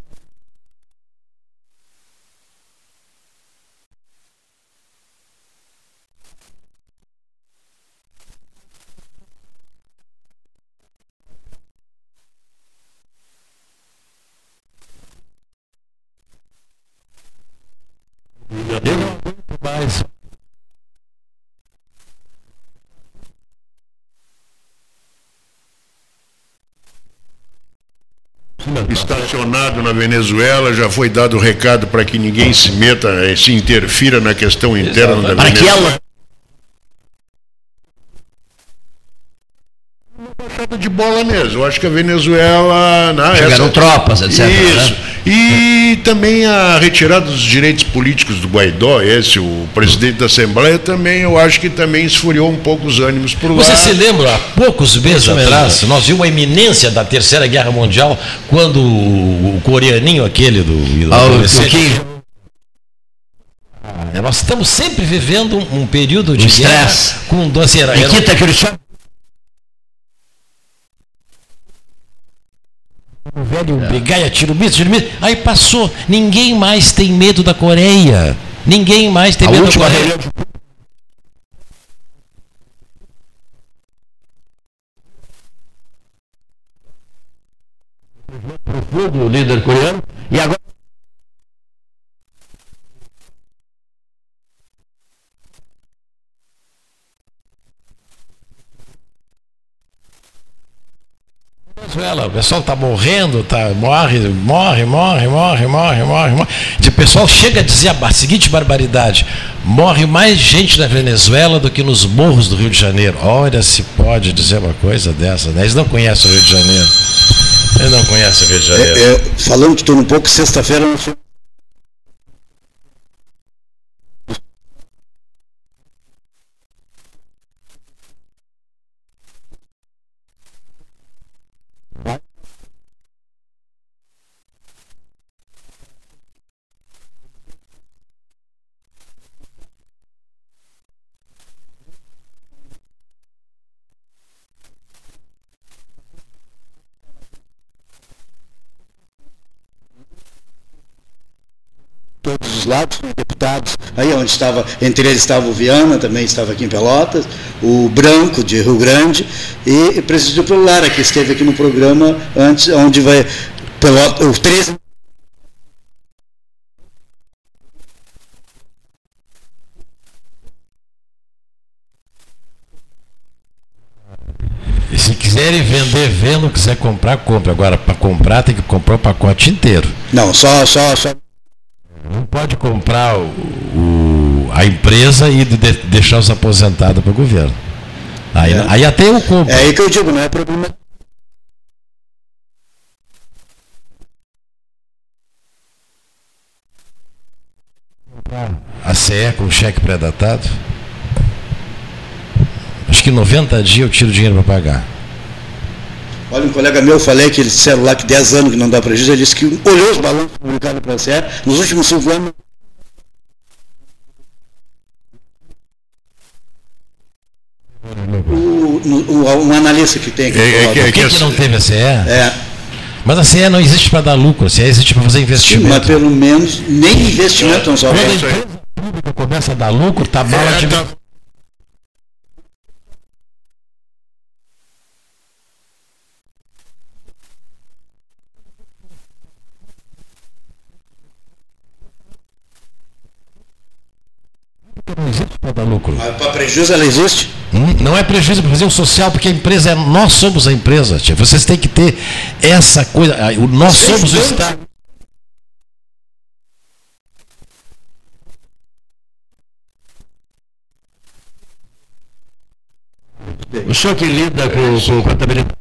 Eu não aguento mais. Estacionado na Venezuela, já foi dado o recado para que ninguém se meta, eh, se interfira na questão interna da Para que Venezuela. ela Baixada de bola mesmo. Eu acho que a Venezuela. Não, Chegaram tropas, etc, Isso. né? E também a retirada dos direitos políticos do Guaidó, esse, o presidente da Assembleia, também, eu acho que também esfriou um pouco os ânimos por lá. Você se lembra, há poucos meses Isso mesmo. atrás, nós vimos a iminência da Terceira Guerra Mundial, quando o, coreaninho aquele do, do Ah, o-. Ah, Nós estamos sempre vivendo um, período de Um guerra estresse. com doce era- Nikita Khrushchev um velho brigar e atira o míssil, tira o míssil. aí passou. Ninguém mais tem medo da Coreia. Ninguém mais tem A medo da Coreia. reunião de profundo, o líder coreano, e agora Venezuela, o pessoal está morrendo, tá, morre, morre, morre, morre, morre, morre, morre. O pessoal chega a dizer a seguinte barbaridade: morre mais gente na Venezuela do que nos morros do Rio de Janeiro. Olha se pode dizer uma coisa dessa, né? Eles não conhecem o Rio de Janeiro. Eles não conhecem o Rio de Janeiro. É, é, falando de turno um pouco, sexta-feira nós tivemos lados, deputados, aí onde estava, entre eles estava o Viana, também estava aqui em Pelotas, o Branco, de Rio Grande, e, e presidido pelo Lara, que esteve aqui no programa antes, onde vai, Pelota, o 13 E se quiserem vender, vendo, quiser comprar, compra. Agora, para comprar, tem que comprar o pacote inteiro. Não, só, só, só. Não pode comprar o, o- a empresa e de- deixar os aposentados para o governo. Aí, É. aí até eu compro. É aí que eu digo, não é problema. A CE com cheque pré-datado. Acho que em 90 dias eu tiro dinheiro para pagar. Olha, um colega meu, eu falei que eles disseram lá que 10 anos que não dá prejuízo, ele disse que olhou os balanços publicados pela CE, nos últimos 5 anos. O, um analista que tem aqui. É- é que- Por que, que não teve a CE? É. Mas a CE não existe para dar lucro, a CE existe para fazer Sim, investimento. mas pelo menos nem investimento não só. Quando a empresa pública começa a dar lucro, tá mal É, de... tá- Não existe para dar lucro. Para prejuízo ela existe? Hum, Não é prejuízo para fazer o social, porque a empresa é. Nós somos a empresa, tia. Vocês têm que ter essa coisa. o- Nós somos o Estado. O senhor que lida com, com contabilidade,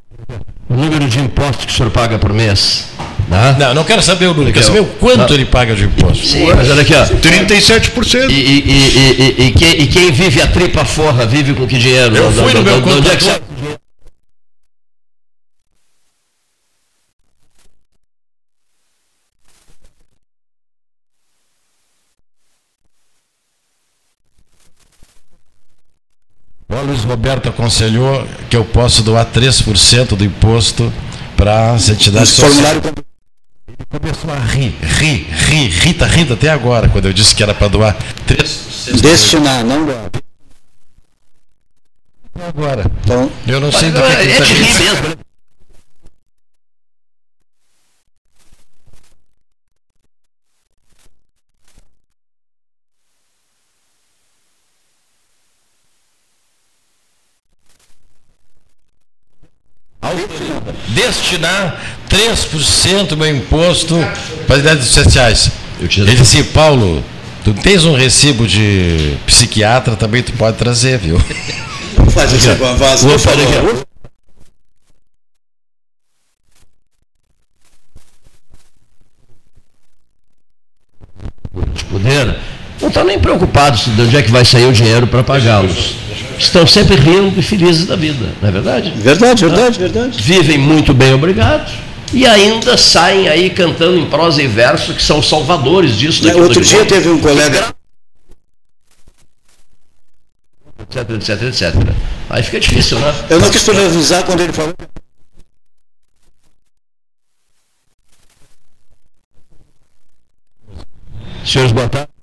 o número de impostos que o senhor paga por mês? Né? Não, não quero saber o número, quero saber o quanto ele paga de imposto. Sim, mas olha aqui, ó. 37%. E, e, e, e, e, e quem, e quem vive a tripa forra, vive com que dinheiro? Eu fui no meu da- onde é? O Luiz Roberto aconselhou que eu posso doar 3% do imposto para as entidades sociais. Ele começou a rir, rir, rir, rir, tá rindo até agora, quando eu disse que era para doar 3%. Destinar, não doar. Agora. Então, Eu não sei do que, que É ele de tá destinar 3% do meu imposto para as entidades sociais. Ele disse, Paulo, tu tens um recibo de psiquiatra, também tu pode trazer, viu? vamos fazer isso com a vaza, olha aqui, não estão nem preocupados de onde é que vai sair o dinheiro para pagá-los. Estão sempre rindo e felizes da vida, não é verdade? Verdade, verdade, verdade. Vivem muito bem, obrigado. E ainda saem aí cantando em prosa e verso que são salvadores disso. É, daquilo, Outro dia teve um colega. etc, etc, etc. Aí fica difícil, né? Eu não quis polemizar quando ele falou. Senhores, boa tarde.